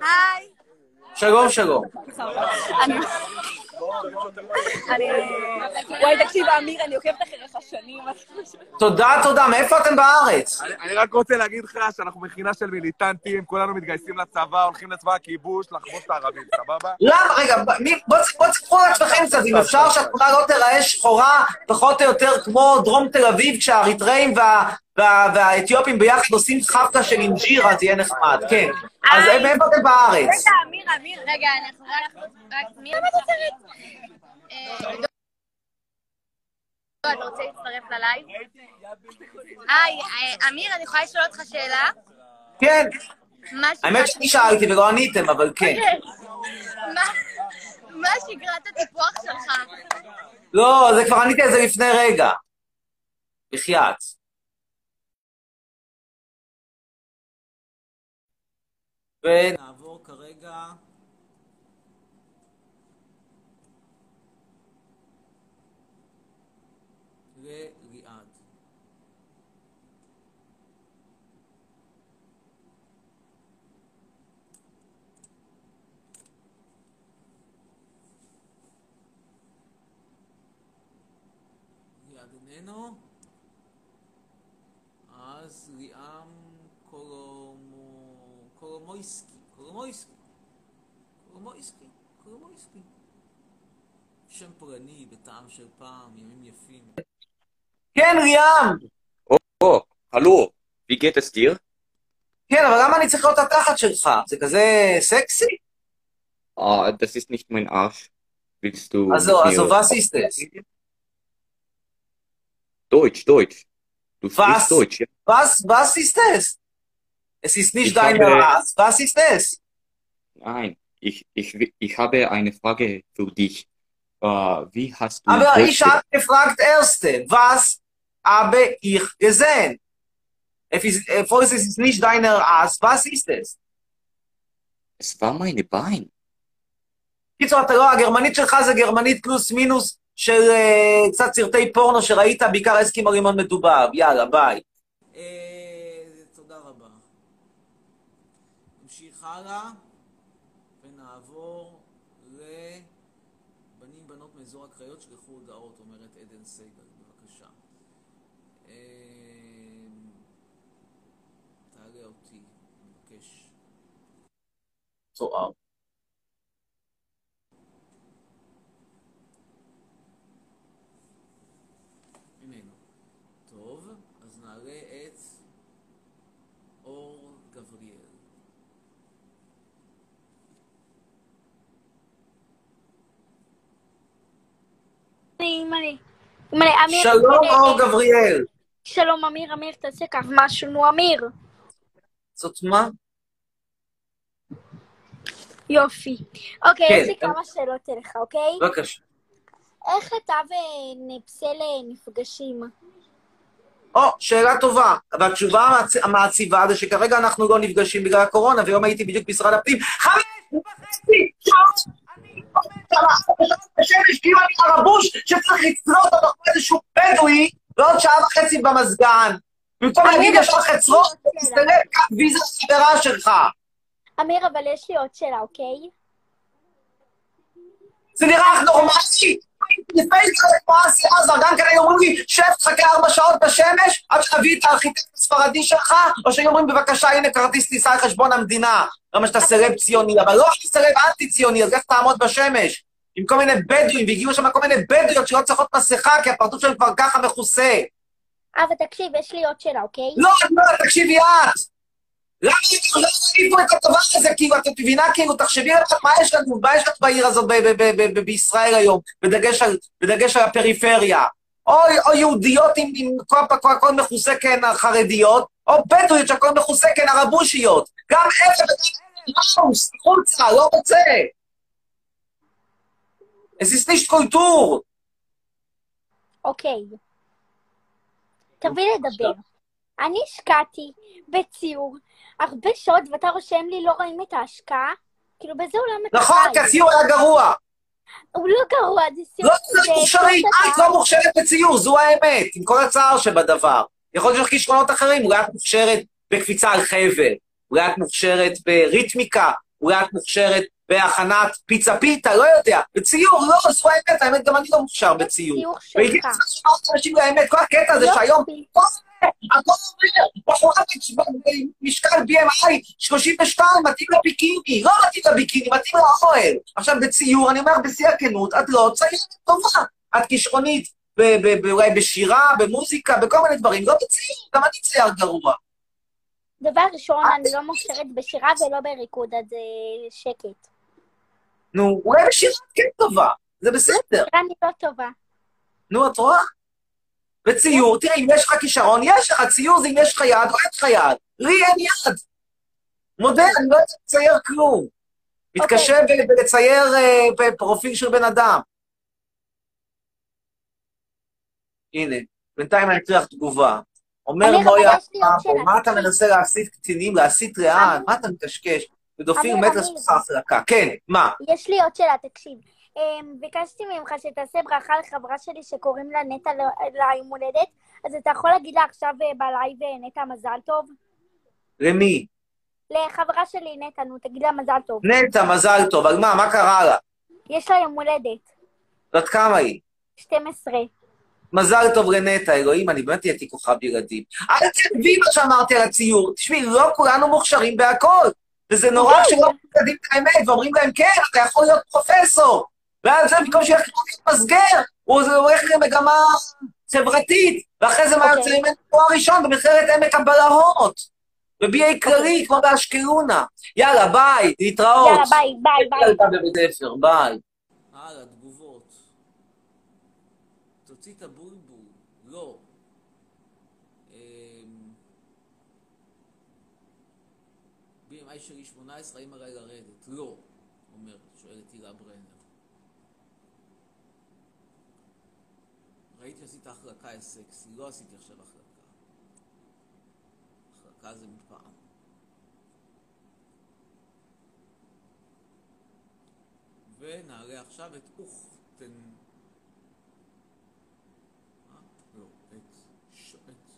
J: היי.
E: שלום, שלום.
L: אני... אני... וואי, תקשיב, אמיר, אני עוקבת אחריך שנים.
E: תודה, תודה. מאיפה אתם בארץ?
M: אני, רק רוצה להגיד לך שאנחנו מכינה של מיליטנטים, כולנו מתגייסים לצבא, הולכים לצבא הכיבוש, לחבוש את הערבים, סבבה?
E: למה? רגע, מי- בוא בוא תספרו על עצמכם קצת, אם אפשר שהתמונה לא תיראה שחורה, פחות או יותר כמו דרום תל אביב, כשהאריתראים והאתיופים ביחד עושים חפלה של אינג'רה, אז יהיה נחמד, כן. אז
L: היי.
E: מאיפה אתם בארץ?
L: רגע, אמיר, אמיר, רגע, אנחנו רק... מי למה אתה צריך? אתה רוצה להצטרף ללייב? היי, אה, אמיר, אני יכולה לשאול אותך שאלה?
E: כן.
L: מה
E: האמת שאני שאלתי ולא עניתם, אבל כן.
L: מה- מה שגרת הטיפוח שלך?
E: לא, זה כבר עניתי על זה לפני רגע. בחייאת.
A: ונעבור כרגע... לליעד. ליעד איננו. אז ליאם קולומו... קולומויסקי. קולומויסקי. קולומויסקי. קולומויסקי. שם פולני בטעם של פעם, ימים יפים.
E: כן, ליאם!
N: Oh, hallo, wie geht es dir?
E: כן, אבל למה אני צריך להיות התחת שלך? זה כזה סקסי?
N: Ah, das ist nicht mein Arsch. Willst du
E: Also,
N: mit
E: also
N: mir-
E: was ist es?
N: Deutsch, Deutsch. Du
E: Was?
N: sprichst Deutsch, ja?
E: Was, was ist es? Es ist nicht
N: Ich
E: dein
N: habe-.
E: Was ist es?
N: Nein, ich, ich, ich habe eine Frage für dich. Äh, wie hast du
E: Aber ich habe gefragt erste, was habe ich gesehen? Es ist, äh, es ist nicht dein Ras. Was ist es?
N: Es war meine Bein.
E: קיצור, אתה לא, הגרמנית שלך זה גרמנית פלוס מינוס של אה, קצת סרטי פורנו שראית, בעיקר אסקימו רימון מדובב. יאללה, ביי.
A: אה, תודה רבה. נמשיך הלאה, ונעבור לבנים בנות מאזור הקריות, שלחו הודעות, אומרת עדן סייגל, בבקשה. אה, תעלה אותי, אני מבקש.
E: צוער.
A: איננו. טוב, אז נעלה את אור גבריאל.
J: אני... אני... אמיר...
E: שלום,
J: אה,
E: אור
J: אה,
E: גבריאל.
J: שלום, אמיר, אמיר, תעשה כך משהו, נו, אמיר.
E: זאת מה?
J: יופי. אוקיי,
E: כן,
J: יש לי
E: אה.
J: כמה שאלות אליך, אוקיי?
E: בבקשה.
J: איך אתה ונפסל נפגשים?
E: או, שאלה טובה. והתשובה המעצ- המעציבה זה שכרגע אנחנו לא נפגשים בגלל הקורונה, והיום הייתי בדיוק במשרד הפנים. חמש וחצי שעות בשמש כאילו אני הרבוש שצריך לצלות אותו כמו איזשהו בדואי, ועוד שעה וחצי במזגן. במקום להגיד יש לך חצרות, תסתלק קח ויזה חברה שלך.
J: אמיר, אבל יש לי עוד שאלה, אוקיי?
E: זה נראה לך נורמלי? אסי עזר, גם כן היו אומרים לי, שב, תחכה ארבע שעות בשמש, עד שתביא את הארכיטקט הספרדי שלך, או שהיו אומרים, בבקשה, הנה כרטיס טיסה על חשבון המדינה. למה שאתה סלב ציוני, אבל לא אתה סלב אנטי-ציוני, אז איך תעמוד בשמש? עם כל מיני בדואים, והגיעו שם כל מיני בדואיות שלא צריכות מסכה, כי הפרצוף שלהם כבר ככה מכוסה.
J: אבל תקשיב, יש לי עוד שאלה, אוקיי?
E: לא, לא, תקשיבי את! למה לא העיפו את הדבר הזה? כאילו, את מבינה, כאילו, תחשבי לך מה יש לנו, מה יש לך בעיר הזאת בישראל היום, בדגש על, הפריפריה. או, יהודיות עם, עם כל, כל, הכל מכוסה כן חרדיות, או בדואיות שהכל מכוסה כן ערבושיות. גם אלה וגם אלה, ראוס, החוצה, לא רוצה. Es ist nicht Kultur.
J: אוקיי. תביא לדבר. אני השקעתי בציור הרבה שעות, ואתה רושם לי לא רואים את ההשקעה? כאילו, באיזה עולם אתה
E: נכון? כי הציור היה גרוע.
J: הוא לא גרוע, זה ציור...
E: לא, זה מוכשרי, את לא מוכשרת בציור, זו האמת, עם כל הצער שבדבר. יכול להיות שיש כישרונות אחרים, אולי את מוכשרת בקפיצה על חבל, אולי את מוכשרת בריתמיקה, אולי את מוכשרת בהכנת פיצה פיתה, לא יודע. בציור, לא, זו האמת, האמת, גם אני לא מוכשר בציור.
J: ציור
E: והגיע
J: שלך.
E: הזמן שאמרת אנשים לאמת, כל הקטע הזה שהיום, כל זה, הכל עובר, בחורה במשקל BMI 32, מתאים לביקיני, לא מתאים לביקיני, מתאים לאוהל. עכשיו, בציור, אני אומר בשיא הכנות, את לא ציירת טובה. את כישרונית, אולי בשירה, במוזיקה, בכל מיני דברים, לא בציור, גם אני צייר גרוע.
J: דבר ראשון, אני לא מוכשרת בשירה ולא בריקוד, אז אה, שקט.
E: נו, אולי בשירה את כן טובה, זה בסדר.
J: אני לא טובה.
E: נו, את רואה? בציור, תראה, אם יש לך כישרון, יש לך, ציור זה אם יש לך יד או אין לך יד. לי אין יד. מודה, אני לא יודע לצייר כלום. מתקשה ב- בלצייר אה, בפרופיל של בן אדם. הנה, בינתיים אני אקריא לך תגובה. אומר מויה,
J: עוד שאלה.
E: מה אתה מנסה להסית קצינים, להסית לאן? מה אתה מקשקש? פדופיל
J: אמיר,
E: מת. לשפחה החלקה. כן, מה?
J: יש לי עוד שאלה, תקשיב. אמ, ביקשתי ממך שתעשה ברכה לחברה שלי שקוראים לה נטע ליום הולדת, אז אתה יכול להגיד לה עכשיו אה, בלייב אה, נטע מזל טוב?
E: למי?
J: לחברה שלי נטע, נו, תגיד לה מזל טוב.
E: נטע, מזל טוב. על מה? מה קרה לה?
J: יש לה יום הולדת,
E: בת כמה היא?
J: 12.
E: מזל טוב לנטע, אלוהים, אני באמת נהייתי כוכב ילדים. אל תעזבי מה שאמרתי על הציור. תשמעי, לא כולנו מוכשרים בהכל. וזה נורא. כשלא יודעים את האמת, ואומרים להם, כן, אתה יכול להיות פרופסור. ואז זה במקום שילך להיות מסגר, הוא הולך למגמה חברתית, ואחרי זה מה
J: אוקיי.
E: יוצא ממנו תואר ראשון במכללת עמק הבלהות. ב-BA כללי, כמו באשקלונה. יאללה, ביי, להתראות.
J: יאללה, ביי, ביי, ביי.
E: ביי.
A: הלאה, תגובות. תוציא את הבולבול. לא. BMI שלי 18, האם עליי לרדת? לא. ראיתי שעשית החלקה יש סקסי, לא עשיתי עכשיו החלקה. החלקה זה מפעם. ונעלה עכשיו את אוכטן. אה? לא, את ש... את...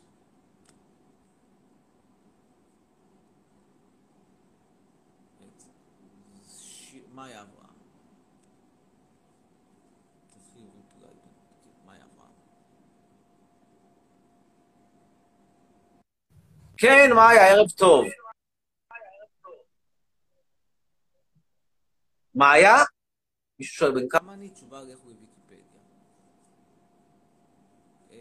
A: ש... מאיה אברהם.
E: כן, מאיה, ערב טוב. מאיה? מישהו שואל בן כמה?
A: אני? תשובה לך בוויקיפדיה. אה,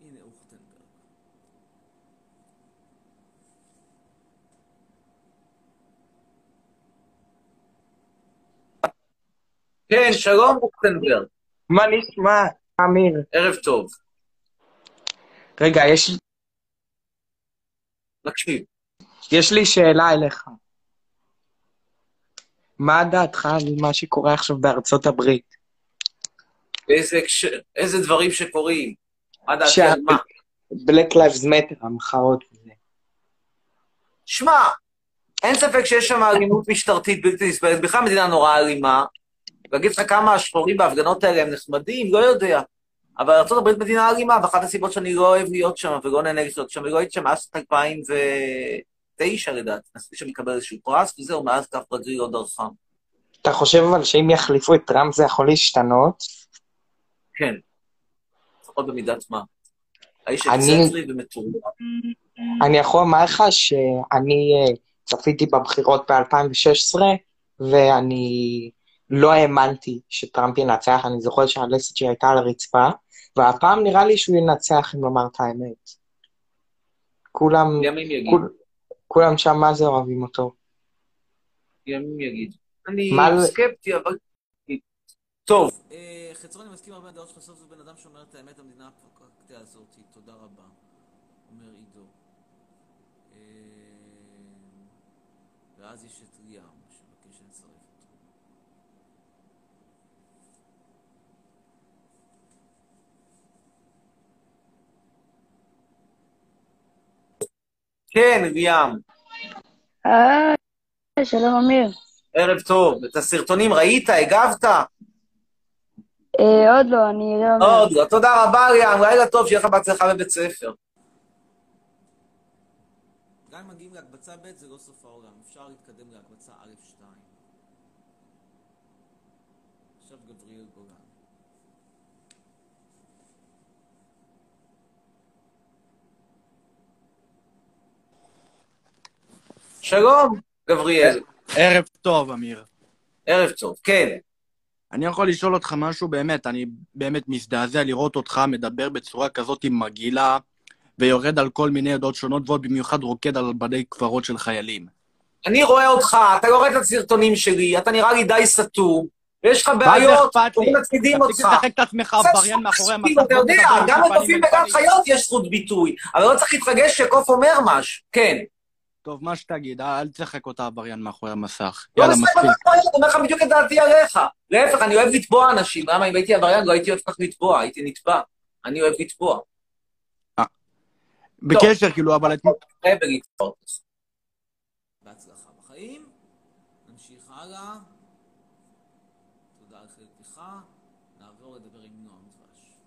A: הנה אוכטנברג.
E: כן, שלום בוקטנברג.
O: מה נשמע, אמיר?
E: ערב טוב.
O: רגע, יש,
E: נקשיב.
O: יש לי שאלה אליך. מה דעתך על מה שקורה עכשיו בארצות הברית?
E: איזה, הקשר- איזה דברים שקורים. מה דעתי
O: שה-
E: על מה?
O: Black Lives Matter, המחאות וזה.
E: שמע, אין ספק שיש שם אלימות משטרתית בלתי נסבלת. בכלל מדינה נורא אלימה. להגיד לך כמה השחורים בהפגנות האלה הם נחמדים? לא יודע. אבל ארה"ב מדינה אלימה, ואחת הסיבות שאני לא אוהב להיות שם ולא נהנה לחיות שם, ולא הייתי שם מאז 2009 לדעתי. נספיק שאני אקבל איזשהו פרס, וזהו, מאז כף רגלי לא דרכה.
O: אתה חושב אבל שאם יחליפו את טראמפ זה יכול להשתנות?
E: כן. לפחות במידת מה. האיש אקסצרי ומטורף.
O: אני יכול לומר לך שאני אה, צפיתי בבחירות ב-2016, ואני לא האמנתי שטראמפ ינצח, אני זוכר שהלסת שלי הייתה על הרצפה, והפעם נראה לי שהוא ינצח, אם לומר את האמת. כולם. כול, כולם שם מה זה אוהבים אותו.
E: ימים יגיד. אני
O: מה ל-
E: סקפטי, אבל... טוב.
A: אה, חצרון, אני מסכים הרבה דעות שלך, בסוף זה בן אדם שאומר את האמת, המדינה הפרקטיה הזאת, תודה רבה, אומר עידו. אה, ואז יש את ליאם, שמבקש שנצרף אותו.
E: כן, ליאם.
P: היי, שלום אמיר.
E: ערב טוב. את הסרטונים ראית? הגבת?
P: אה, עוד לא, אני לא...
E: עוד לא. תודה רבה, ליאם. לילה טוב, שיהיה לך בהצלחה בבית ספר.
A: גם אם מגיעים להקבצה ב' זה לא סוף העולם, אפשר להתקדם להקבצה א'-2. עכשיו גבריאל גולן.
E: שלום, גבריאל.
C: ערב טוב, אמיר.
E: ערב טוב, כן.
C: אני יכול לשאול אותך משהו באמת, אני באמת מזדעזע לראות אותך מדבר בצורה כזאת מגעילה, ויורד על כל מיני עדות שונות, ועוד במיוחד רוקד על בדי קברות של חיילים.
E: אני רואה אותך, אתה יורד את הסרטונים שלי, אתה נראה לי די סתום, ויש לך בעיות,
C: לי?
E: מצמידים אותך.
C: תפסיק לשחק את עצמך עבריין מאחורי המסך.
E: אתה
C: בוא
E: יודע,
C: עם
E: גם לקופים
C: אל
E: וגם. חיות יש זכות ביטוי, אבל לא צריך להתרגש שקוף אומר משהו. כן.
C: טוב, מה שתגיד, אל תשחק אותה עבריין מאחורי המסך.
E: לא
C: יאללה, מספיק.
E: אני אומר לך בדיוק את דעתי עליך. להפך, אני אוהב לתבוע אנשים. למה אם הייתי עבריין לא הייתי אוהב כך לתבוע, הייתי נתבע. אני אוהב לתבוע.
C: בקשר, כאילו, אבל אתמול...
E: אוהב לתבוע.
A: בהצלחה בחיים. נמשיך הלאה. תודה על חלקך. נעבור לדבר עם נועם דבש.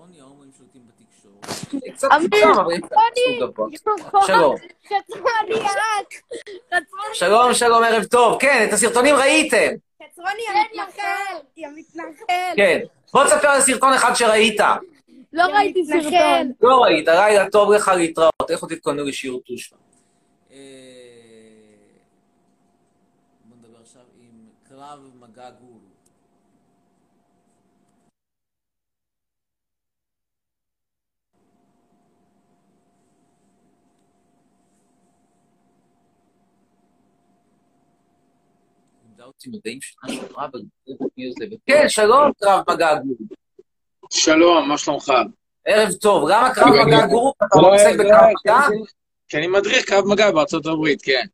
A: חצרוני, ההומואים שולטים בתקשורת.
E: קצת מוקדם, אבל.
J: נכון,
E: שלום. שלום, שלום, ערב טוב. כן, את הסרטונים ראיתם.
J: חצרוני המתנחל, יא מתנחל.
E: כן. בוא תספר על סרטון אחד שראית.
J: לא ראיתי סרטון.
E: לא ראית, לילה טוב לך להתראות. איך עוד תתכוננו לשיעור תושבע?
A: אה, בוא נדבר עכשיו עם קרב מגע
E: אותי מדעים שנה שעברה בגרות מיוזלב. כן, שלום, קרב מגע גור.
Q: שלום, מה שלומך?
E: ערב טוב. למה קרב
Q: אני-
E: מגע גור? אתה
Q: לא,
E: עוסק
Q: לא,
E: בקרב
Q: כי
E: מגע?
Q: אני- כי אני מדריך קרב מגע בארצות הברית, כן.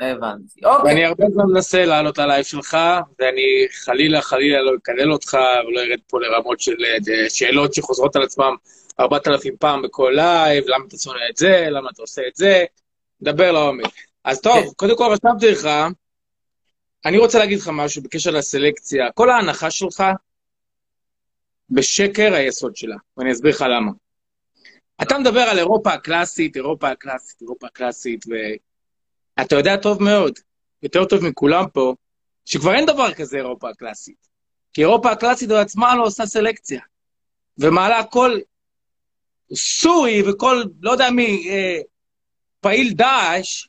E: הבנתי. אוקיי.
Q: ואני הרבה זמן מנסה לעלות על הלייב שלך, ואני חלילה חלילה לא אקלל אותך, ולא ארד פה לרמות של אה, שאלות שחוזרות על עצמם 4,000 פעם בכל לייב, למה אתה שונא את זה, למה אתה עושה את זה, נדבר לעומק. אז טוב, קודם כל רשמתי לך, אני רוצה להגיד לך משהו בקשר לסלקציה. כל ההנחה שלך בשקר היסוד שלה, ואני אסביר לך למה. אתה מדבר על אירופה הקלאסית, אירופה הקלאסית, אירופה הקלאסית, ואתה יודע טוב מאוד, יותר טוב מכולם פה, שכבר אין דבר כזה אירופה הקלאסית. כי אירופה הקלאסית בעצמה לא עושה סלקציה, ומעלה כל סורי וכל, לא יודע מי, אה, פעיל דאעש,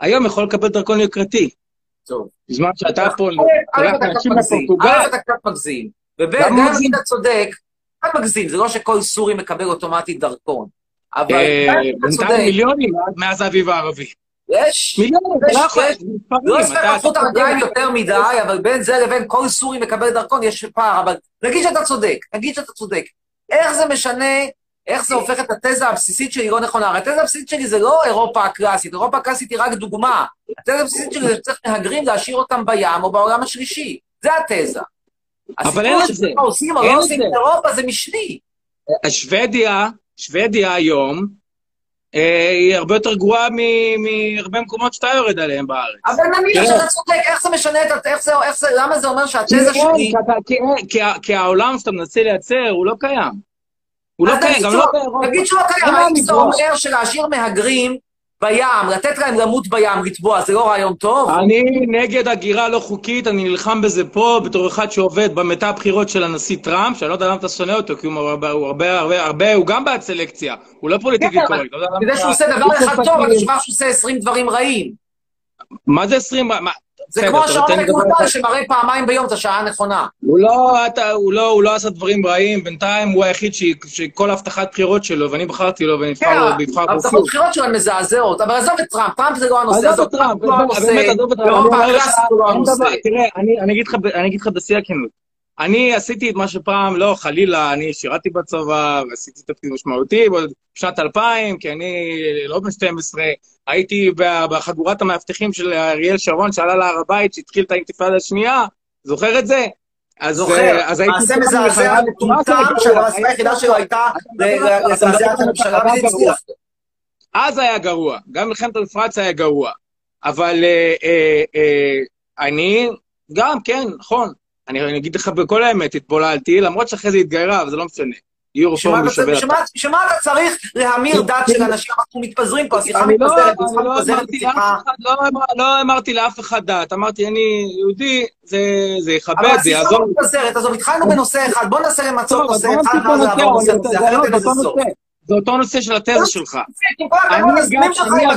Q: היום יכול לקבל דרכון יוקרתי.
E: טוב.
Q: בזמן שאתה פה,
E: א',
Q: שולח
E: אתה
Q: אנשים
E: קצת מגזים.
Q: לפורטוגל,
E: א', אתה קצת מגזים. וב',
Q: גם.
E: אם אתה צודק, אתה מגזים, זה לא שכל סורי מקבל אוטומטית דרכון. אבל
Q: אה,
E: אתה
Q: בינתיים
E: צודק,
Q: מיליונים מאז האביב הערבי.
E: יש,
Q: לא
E: לא חוט
Q: אתה-
E: הרגליים יותר מדי, אבל בין זה לבין כל סורי מקבל דרכון יש פער, אבל נגיד שאתה צודק, נגיד שאתה צודק. איך זה משנה, איך זה הופך את התזה הבסיסית שלי לא נכונה? הרי התזה הבסיסית שלי זה לא אירופה הקלאסית, אירופה הקלאסית היא רק דוגמה. התזה הבסיסית שלי זה שצריך מהגרים להשאיר אותם בים או בעולם השלישי. זה התזה.
Q: אבל אין
E: הסיפור
Q: את זה.
E: מה עושים או לא עושים. את אירופה זה משני.
Q: שוודיה, שוודיה היום, אה, היא הרבה יותר גרועה מהרבה מקומות שאתה יורד עליהם בארץ.
E: אבל נניח
Q: תראה,
E: שאתה צודק, איך זה משנה, את ה- איך זה, למה זה אומר שהתזה
Q: אין,
E: שלי...
Q: כי העולם שאתה מנסה לייצר הוא לא קיים. הוא לא קיים, גם לא באירופה.
E: נגיד שהוא לא קיים, האם זה. אומר שלהשאיר מהגרים בים, לתת להם למות בים, לטבוע, זה לא רעיון טוב?
Q: אני נגד הגירה לא חוקית, אני נלחם בזה פה בתור אחד שעובד במטה הבחירות של הנשיא טראמפ, שאני לא יודע למה אתה שונא אותו, כי הוא הרבה, הרבה, הרבה, הרבה, הוא גם בעד סלקציה, הוא לא
E: politically אבל
Q: correct. לא
E: כדי שהוא עושה דבר אחד טוב, אני שומע שהוא עושה 20 דברים רעים.
Q: מה זה 20?
E: זה כמו השעון
Q: אחד.
E: שמראה פעמיים ביום את השעה הנכונה.
Q: הוא לא, אתה, הוא, לא, הוא לא עשה דברים רעים, בינתיים הוא היחיד ש- שכל הבטחת בחירות שלו, ואני בחרתי לו
E: כן,
Q: ונבחר לו, נבחר לו
E: הבטחות. בחירות שלו הן מזעזעות, אבל עזוב את טראמפ, טראמפ זה לא הנושא,
Q: עזוב את טראמפ,
E: לא
Q: באמת, עזוב את טראמפ,
E: לא
Q: תראה, אני אגיד לך בשיא הכנות. אני עשיתי את מה שפעם, לא, חלילה, אני שירתי בצבא, ועשיתי תפקיד משמעותי בשנת 2000, כי אני לא בן 12, הייתי בחגורת המאבטחים של אריאל שרון, שעלה להר הבית, שהתחיל את האינתיפאדה השנייה, זוכר את זה? אז,
E: זוכר,
Q: אה.
E: מעשה מזעזע מטומטם? שהמשימה היחידה שלו הייתה לזעזע את הממשלה והצליח.
Q: אז היה גרוע, גם מלחמת המפרץ היה גרוע. אבל אה, אה, אני, גם, כן, נכון. אני, אגיד לך בכל האמת, התבוללתי, למרות שאחרי זה התגיירה, אבל זה לא משנה. גיור
E: בשביל
Q: רפורמי
E: מה אתה-
Q: שווה לתת.
E: צריך להמיר דת של אנשים? אנחנו מתפזרים פה, השיחה
Q: לא,
E: מתפזרת, השיחה
Q: לא
E: מתפזרת,
Q: אמרתי
E: השיחה...
Q: לאף אחד, לא לא אמרתי לאף אחד דת, אמרתי אני יהודי, זה
E: אבל
Q: יכבד, זה
E: השיחה
Q: יעזור.
E: לא מתפזרת, עזוב, התחלנו בנושא אחד, בוא ננסה למצות נושא אחד, ואז
Q: אבל
E: נושא נושא
Q: זה
E: אחר, ניתן
Q: זה
E: לזה סוף.
Q: זה אותו נושא של התזה שלך.
E: עם כל הכבוד
Q: הגעתי-
E: שלך
Q: אני
E: עם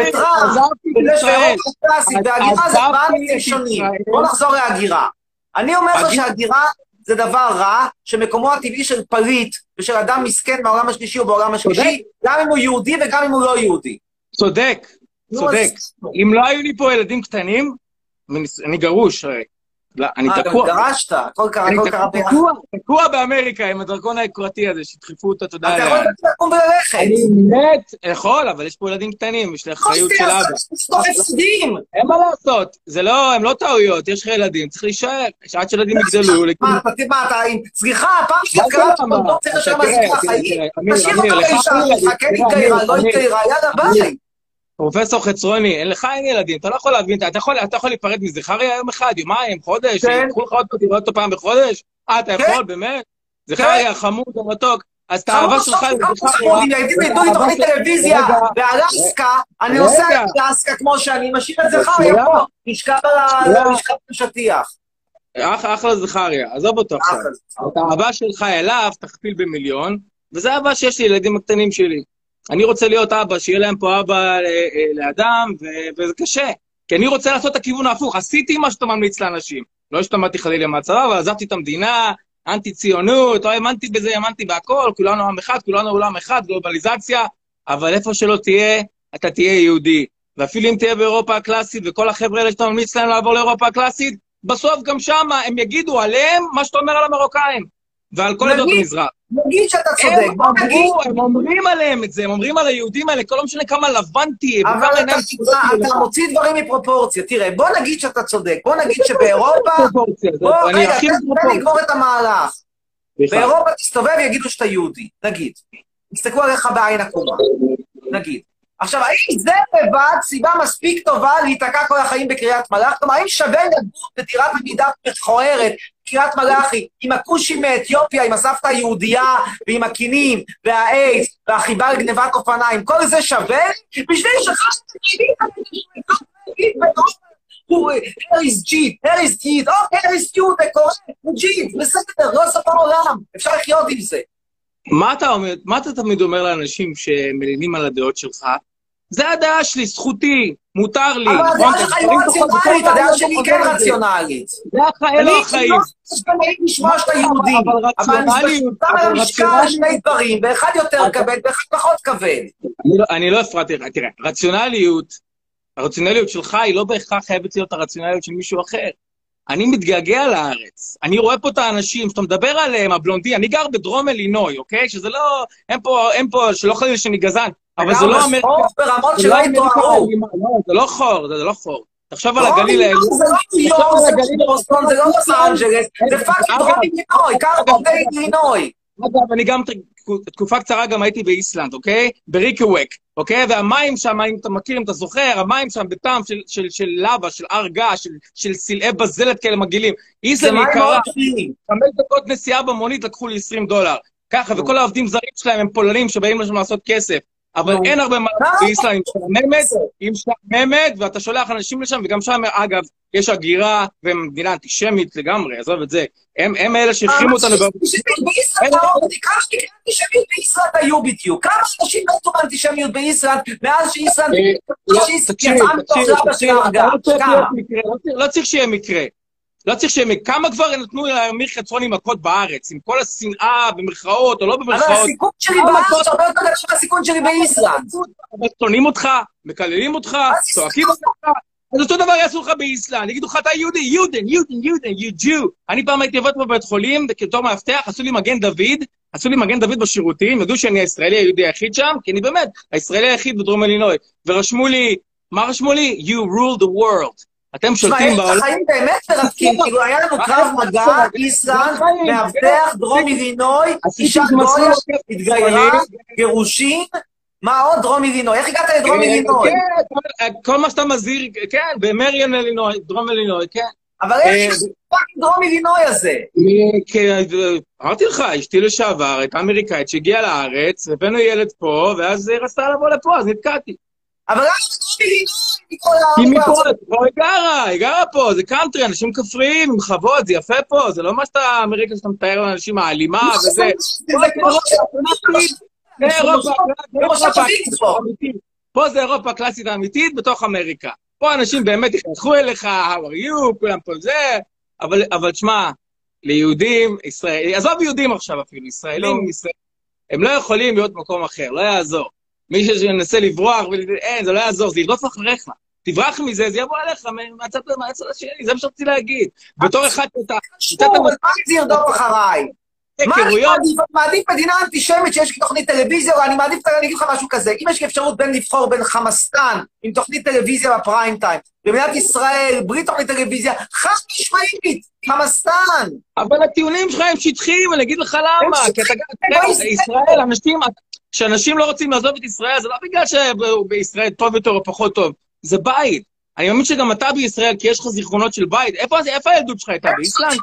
Q: ישראל,
E: וטראמפ. שאירופה קלאסית, והגירה זה נושאים שונים. בוא נחזור להגירה. אני אומר לך
Q: הגירה-
E: שהגירה זה דבר רע, שמקומו הטבעי של פליט ושל אדם מסכן מהעולם השלישי או בעולם השלישי, גם אם הוא יהודי וגם אם הוא לא יהודי.
Q: צודק, צודק. אם לא היו לי פה ילדים קטנים, אני- גרוש. לא, אני
E: אה, גם
Q: תקוע.
E: התגרשת, הכל קרה, הכל קרה ביחד.
Q: תקוע, תקוע באמריקה עם הדרכון היוקרתי הזה, שדחפו אותו, אתה יודע.
E: אתה יכול לקום וללכת.
Q: אני מת, יכול, אבל יש פה ילדים קטנים, יש לי אחריות
E: לא,
Q: של
E: זה-
Q: אבא.
E: זה סוף הפסדים.
Q: אין מה לעשות, זה לא, הם לא טעויות, יש לך ילדים, צריך להישאר, שעד שילדים יגדלו.
E: מה, אתה מה, אתה עם... סליחה, פעם
Q: מה זה
E: קראת
Q: למה?
E: לא צריך לשלם על
Q: תראה,
E: חיים, תשאיר אותו לאישה
Q: אין ילדים.
E: שלך, כן
Q: תראה,
E: התגיירה,
Q: אמיר,
E: לא התגיירה, יאללה ביי.
Q: פרופסור חצרוני, אין לך אין ילדים, אתה לא יכול להבין, אתה יכול, אתה יכול להיפרד מזכריה יום אחד, יומיים, חודש,
E: כן.
Q: ייקחו לך אותו, תראה אותו פעם בחודש? אה, אתה
E: כן.
Q: יכול, באמת? זכריה, חמוד ומתוק. אז את האהבה שלך לזכריה...
E: אם לי
Q: האהבה
E: תוכנית טלוויזיה באלסקה, אני. נוסע לאלסקה כמו שאני, משאיר את זכריה. פה, נשכב על ה-
Q: שנייה.
E: נשכב בשטיח.
Q: אח, אחלה זכריה, עזוב אותו עכשיו. את האהבה שלך אליו תכפיל במיליון, וזה האהבה שיש לי לילדים הקטנים שלי. אני רוצה להיות אבא, שיהיה להם פה אבא אה, אה, לאדם, ו- וזה קשה. כי אני רוצה לעשות את הכיוון ההפוך. עשיתי מה שאתה ממליץ לאנשים. לא השתמדתי חלילה מהצבא, אבל עזבתי את המדינה, אנטי ציונות, לא האמנתי בזה, האמנתי בהכל, כולנו עם אחד, כולנו עולם אחד, גלובליזציה, אבל איפה שלא תהיה, אתה תהיה יהודי. ואפילו אם תהיה באירופה הקלאסית, וכל החבר'ה האלה שאתה ממליץ להם לעבור לאירופה הקלאסית, בסוף גם שמה הם יגידו עליהם מה שאתה אומר על המרוקאים, ועל כל עדות המזרח.
E: נגיד שאתה צודק,
Q: הם
E: בוא נגיד...
Q: אמרו, הם אומרים עליהם את זה, הם אומרים על היהודים האלה, כל לא משנה כמה לבן תהיה,
E: אבל
Q: וכמה
E: אתה,
Q: עיניים
E: מוציא דברים מפרופורציה. תראה, בוא נגיד שאתה צודק. בוא נגיד שבאירופה...
Q: זה-
E: בוא, רגע, תן לי. לגמור את המהלך. באירופה תסתובב ויגידו שאתה יהודי, נגיד. יסתכלו עליך בעין עקומה, נגיד. עכשיו, האם זה לבד סיבה מספיק טובה להיתקע כל החיים בקריית מלאכי? כלומר, האם שווה לגור בדירת עמידה מכוערת, קריית מלאכי, עם הכושים מאתיופיה, עם הסבתא היהודייה, ועם הכינים, והאיידס, והחיבה לגנבת אופניים, כל זה שווה? בשביל שכחתי אריס ג'יט, אריס ג'יט, או אריס יהודה קורא, הוא ג'יט, בסדר, לא סוף העולם, אפשר לחיות עם זה.
Q: מה אתה אומר, מה אתה תמיד אומר לאנשים שמלינים על הדעות שלך? זה הדעה שלי, זכותי, מותר לי.
E: אבל
Q: נכון?
E: הדעה שלך היא לא רציונלית, הדעה שלי כן. רציונלית.
Q: זה החיים,
E: אני
Q: אלו החיים.
E: לא מספיק לשמוע שאתה יהודי,
Q: אבל
E: אני שם על המשקל. שני דברים, ואחד יותר כבד ואחד פחות כבד.
Q: אני לא- אני לא הפרעתי לך, תראה, רציונליות, הרציונליות שלך היא לא בהכרח חייבת להיות הרציונליות של מישהו אחר. אני מתגעגע לארץ, אני רואה פה את האנשים שאתה מדבר עליהם, הבלונדי, אני גר בדרום אילינוי, אוקיי? שזה לא, אין פה, אין פה, שלא חלילה שאני גזען, אבל זה לא אמריקה.
E: ברמות שלא
Q: לא
E: יתוארו.
Q: לא, זה לא חור, זה לא חור. תחשוב על
E: דרום
Q: הגליל העליון.
E: זה לא ניו יורק, זה לא בוסטון, זה לא לוס אנג'לס, זה fucking דרום אילינוי, Carbondale אילינוי.
Q: אגב, אני גם תקופה קצרה גם הייתי באיסלנד, אוקיי? ברייקיאוויק, אוקיי? והמים שם, אם אתה מכיר, אם אתה זוכר, המים שם בטעם של, של, של לבה, של הר געש, של, של סלעי בזלת כאלה מגעילים. איסלנד יקרה. חמש דקות נסיעה במונית לקחו לי 20 דולר. ככה, וכל העובדים זרים שלהם הם פולנים שבאים לשם לעשות כסף. אבל אין הרבה מה לעשות באיסלנד, היא משעממת, היא משעממת, ואתה שולח אנשים לשם, וגם שם, אגב, יש הגירה, והם מדינה אנטישמית לגמרי, עזוב את זה. הם אלה שהחרימו אותנו.
E: כמה אנטישמיות באיסלנד היו בדיוק? כמה אנשים מתו מאנטישמיות באיסלנד מאז שאיסלנד
Q: לא,
E: מאז
Q: תקשיב,
E: יצאה מתוך
Q: תקשיב,
E: של
Q: תקשיב,
E: ההרגה?
Q: לא לא צריך- לא צריך שיהיה מקרה. לא צריך מקרה. כמה כבר נתנו לאמיר חצרוני מכות בארץ, עם כל השנאה, במרכאות או לא
E: אבל
Q: במרכאות?
E: הסיכון שלי בארץ הרבה יותר גדול מהסיכון שלי באיסלנד.
Q: אבל שונאים אותך, מקללים אותך, צועקים אותך. אז אותו דבר יעשו לך באיסלנד, יגידו לך, אתה יהודי, יודן, יודן, יודן, you Jew. אני פעם הייתי עובד בבית חולים, וכתור מאבטח, עשו לי מגן דוד, עשו לי מגן דוד בשירותים, ידעו שאני הישראלי היהודי היחיד שם, כי אני באמת הישראלי היחיד בדרום אלינוי. ורשמו לי, מה רשמו לי? You rule the world. אתם
E: תשמע,
Q: שולטים בעולם.
E: החיים באמת מרתקים, כאילו היה לנו קרב מגע, איסלנד, מאבטח, דרום אילינוי, אישה גויה, התגיירה, גירושין, מה עוד? דרום אילינוי. איך הגעת לדרום אילינוי?
Q: כן, כל- מה שאתה מזהיר, כן, במריון אלינוי, דרום אלינוי, כן.
E: אבל
Q: אה,
E: איך ה fucking דרום אילינוי הזה?
Q: אני- כ- אמרתי לך, אשתי לשעבר הייתה אמריקאית שהגיעה לארץ, הבאנו ילד פה, ואז היא רצתה לבוא לפה, אז נתקעתי.
E: אבל למה בדרום אילינוי? הארץ?
Q: מפה, פה היא גרה, היא גרה פה, זה קאנטרי, אנשים כפריים, עם חוות, זה יפה פה, זה לא מה שאתה, אמריקה שאתה מתאר לאנשים האלימה וזה.
E: פה.
Q: זה אירופה הקלאסית האמיתית בתוך אמריקה. פה אנשים באמת יחייכו אליך, how are you, כולם פה זה, אבל, תשמע, ליהודים, ישראל, עזוב יהודים עכשיו אפילו, ישראלים, ישראל, הם לא יכולים להיות במקום אחר, לא יעזור. מי שינסה לברוח, אין, זה לא יעזור, זה ירדוף אחריך. תברח מזה, זה יבוא אליך מהצד השני, זה מה שרציתי להגיד. בתור אחד שאתה...
E: שוב, מה זה ירדוף אחריי? מה אני
Q: היכרויות.
E: מעדיף? אני מעדיף מדינה אנטישמית שיש לי תוכנית טלוויזיה, או אני מעדיף, אני אגיד לך משהו כזה, אם יש לי אפשרות בין לבחור בין חמאסטן עם תוכנית טלוויזיה בפריים טיים, במדינת ישראל, בלי תוכנית טלוויזיה, חד משמעית, חמאסטן.
Q: אבל הטיעונים שלך הם שטחיים, אני אגיד לך למה. כי אתה
E: בישראל.
Q: ישראל, אנשים, כשאנשים לא רוצים לעזוב את ישראל, זה לא בגלל שבישראל טוב יותר או פחות טוב, זה בית. אני מאמין שגם אתה בישראל, כי יש לך זיכרונות של בית. איפה איפה הילדות שלך הייתה? באיסלנד?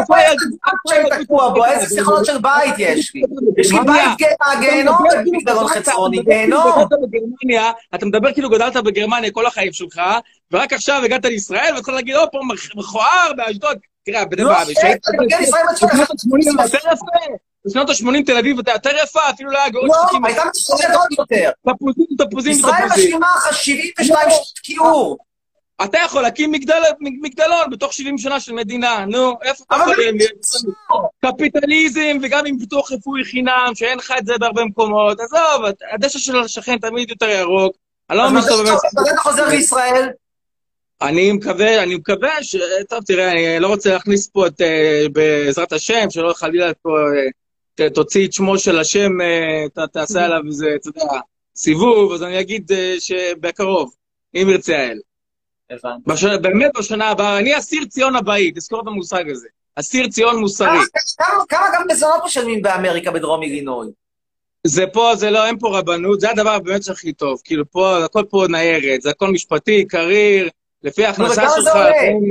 Q: איפה הילדות?
E: בו, איזה זיכרונות של בית יש לי? יש לי בית מהגיהנום במסדרון חצרוני, גיהנום.
Q: בגרמניה, אתה מדבר כאילו גדלת בגרמניה כל החיים שלך, ורק עכשיו הגעת לישראל, ואתה להגיד, או, פה מכ- מכוער באשדוד. תראה, בני
E: לא,
Q: באבי,
E: כן,
Q: שהיית
E: אתה מגיע לישראל בת
Q: בשנות
E: שלוש-
Q: ה-80 יותר יפה. בשנות ה-80 תל אביב הייתה יותר יפה, אפילו לא היה גאות
E: לא,
Q: שחקים.
E: הייתה מצוינת עוד יותר.
Q: תפוזים, תפוזים,
E: ישראל
Q: תפוזים.
E: משלימה לך 72 שנות קיעור.
Q: אתה יכול להקים מגדל, מגדלון בתוך 70 שנה של מדינה, נו, איפה אתה יכול להיות? קפיטליזם וגם עם פיתוח רפואי חינם, שאין לך את זה בהרבה מקומות. עזוב, הדשא של השכן תמיד יותר ירוק. אני לא
E: אז
Q: שאתה באמת...
E: אתה- חוזר לישראל?
Q: אני מקווה, אני מקווה ש... טוב, תראה, אני לא רוצה להכניס פה את, אה, בעזרת השם, שלא חלילה פה אה, תוציא את שמו של השם, אה, ת- תעשה עליו איזה, אתה יודע, סיבוב, אז אני אגיד אה, שבקרוב, אם ירצה האל.
E: הבנתי.
Q: בש... באמת בשנה הבאה, אני אסיר ציון הבאי, תזכור את המושג הזה. אסיר ציון מוסרי.
E: כמה- כמה גם מזונות משלמים באמריקה בדרום אילינוי?
Q: זה פה, זה לא, אין פה רבנות, זה הדבר באמת שהכי טוב. כאילו פה, הכל פה ניירת, זה הכל משפטי, קריר, לפי ההכנסה שלך,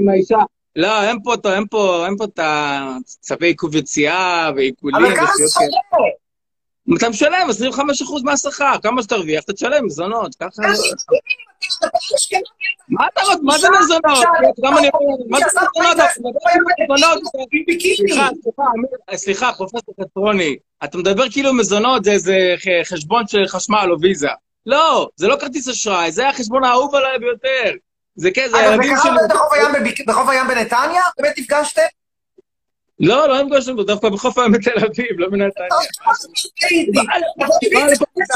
Q: עם האישה. לא, אין פה, אין פה, אין פה את הצווי עיכוב יציאה ועיקולים.
E: אבל כמה עולה?
Q: כאלה. אתה משלם 25% מהשכר, כמה שתרוויח, אתה תשלם מזונות, ככה... מה אתה רוצה, מה זה מזונות? מה זה מזונות? אתה סליחה, סליחה, פרופסור חצרוני, אתה מדבר כאילו מזונות זה איזה חשבון של חשמל או ויזה. לא, זה לא כרטיס אשראי, זה החשבון האהוב עליי ביותר. זה כן, זה
E: אגב,
Q: הילדים
E: זה
Q: שלי.
E: קרה בחוף הים בביק- בחוף הים בנתניה? באמת נפגשתם?
Q: לא, לא נפגשנו בו, דווקא בחוף הים בתל אביב, לא בנתניה.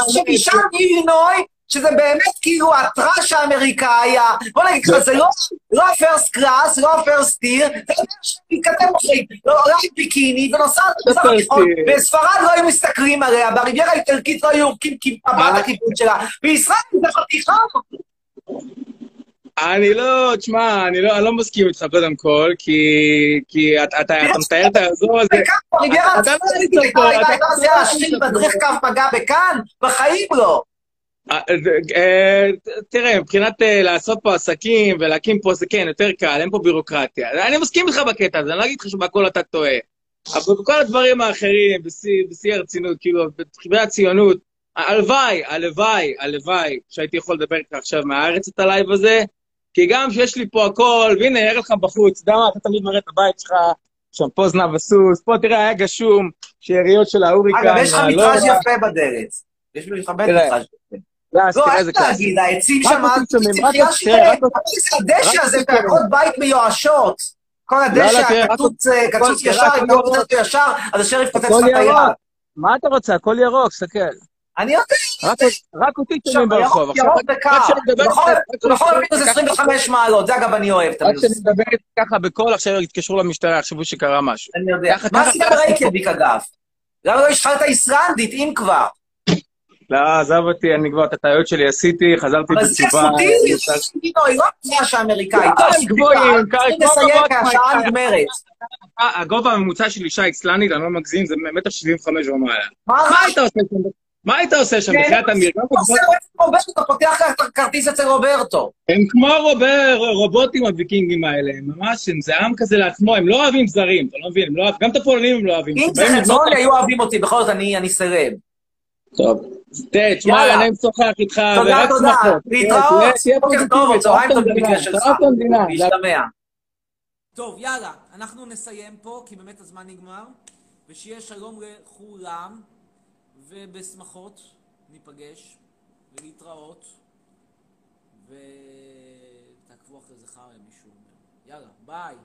E: שמשם אילינוי, שזה באמת כאילו הטראש האמריקאי, בוא נגיד לך, זה לא- לא הפרסט קלאס, לא הפרסט טיר, זה מתכתב אחרי, לא עולה עם ביקיני ונוסעת בספרד לא היו מסתכלים עליה, בריביירה האיטלקית לא היו יורקים מבט הכיבוד שלה, בישראל זה חתיכה.
Q: אני לא, תשמע, אני לא, אני לא מסכים איתך קודם כל, כי, כי אתה, אתה, אתה מתאר את האזור הזה.
E: בריביירה
Q: אתה לא
E: הצרפתית
Q: היית
E: הייתה
Q: פה,
E: הייתה-
Q: אתה-
E: הייתה מציעה להשאיר מדריך קו מגע בכאן? בחיים לא.
Q: אה, אה, תראה, מבחינת אה, לעשות פה עסקים ולהקים פה עסקים, כן, יותר קל, אין פה בירוקרטיה. אני מסכים איתך בקטע הזה, אני לא אגיד לך שבהכל אתה טועה. אבל בכל הדברים האחרים, בשיא הרצינות, כאילו, בתחילת הציונות, הלוואי, הלוואי, הלוואי, שהייתי יכול לדבר איתך עכשיו מהארץ את ה live הזה, כי גם שיש לי פה הכל, והנה, אראה לך בחוץ, אתה יודע מה, אתה תמיד מראה את הבית שלך, שם פה זנב הסוס, פה תראה, היה גשום, שאריות של ההוריקן.
E: אגב, יש לך מטראז' יפה בדלת. יש לך באמת. מטראז' יפה.
Q: לא,
E: לא,
Q: קלאסי.
E: להגיד, העצים שם,
Q: אותי שומעים, רק
E: צמחייה
Q: אותי,
E: של...
Q: תראה, רק אותי-
E: הדשא הזה, בעקבות בית מיואשות. כל
Q: לא,
E: הדשא
Q: לא,
E: הקצוץ
Q: אותי-
E: קצוץ ישר, אם אתה רוצה. אותו ישר, אז השריף קוצץ לך את היד.
Q: מה אתה רוצה? הכל ירוק, תסתכל.
E: אני יודע.
Q: רק, רק אותי
E: עכשיו,
Q: ברחוב.
E: ירוק-
Q: עכשיו,
E: ירוק
Q: רק-
E: וקר.
Q: רק
E: בחורף-
Q: רק מדבר
E: מינוס
Q: ככה-
E: 25 מעלות, זה אגב אני אוהב את
Q: רק
E: המינוס.
Q: כשאני מדבר ככה בקול, עכשיו יתקשרו למשטרה, יחשבו שקרה משהו.
E: אני יודע. מה עשית ברייקיאוויק אגב? למה לא השחלת איסלנדית, אם כבר?
Q: לא, עזב אותי, אני כבר את הטעויות שלי עשיתי, חזרתי
E: אבל זה
Q: בתשובה.
E: סודי, היא לא trash האמריקאית.
Q: לא, גבוהים,
E: השעה. נגמרת.
Q: הגובה הממוצע של אישה איסלנדית, אני לא מגזים, זה מטר שבעים וחמש ומעלה.
E: מה
Q: היית עושה? מה היית עושה שם, בחייאת אמיר?
E: אתה פותח כרטיס אצל רוברטו.
Q: הם כמו רובר, רובוטים הוויקינגים האלה, הם ממש, הם זה עם כזה לעצמו, הם לא אוהבים זרים, אתה לא מבין, לא גם את הפולנים הם לא אוהבים.
E: אם זה
Q: על-
E: היו אוהבים אותי, בכל זאת אני אני סירב.
Q: טוב, תראה, תשמע. היה נעים לשוחח איתך,
E: תודה,
Q: ורק
E: תודה.
Q: שמחות.
E: להתראות.
Q: תהיה- תהיה
E: בוקר טוב, צהריים
Q: המדינה,
E: במקרה שלך.
Q: תאהב את המדינה.
E: להשתמע.
A: טוב, יאללה, אנחנו נסיים פה, כי באמת הזמן נגמר, ושיהיה שלום לכולם, ובשמחות ניפגש, ולהתראות, ותעקבו אחרי חרא, מישהו אומר. יאללה, ביי.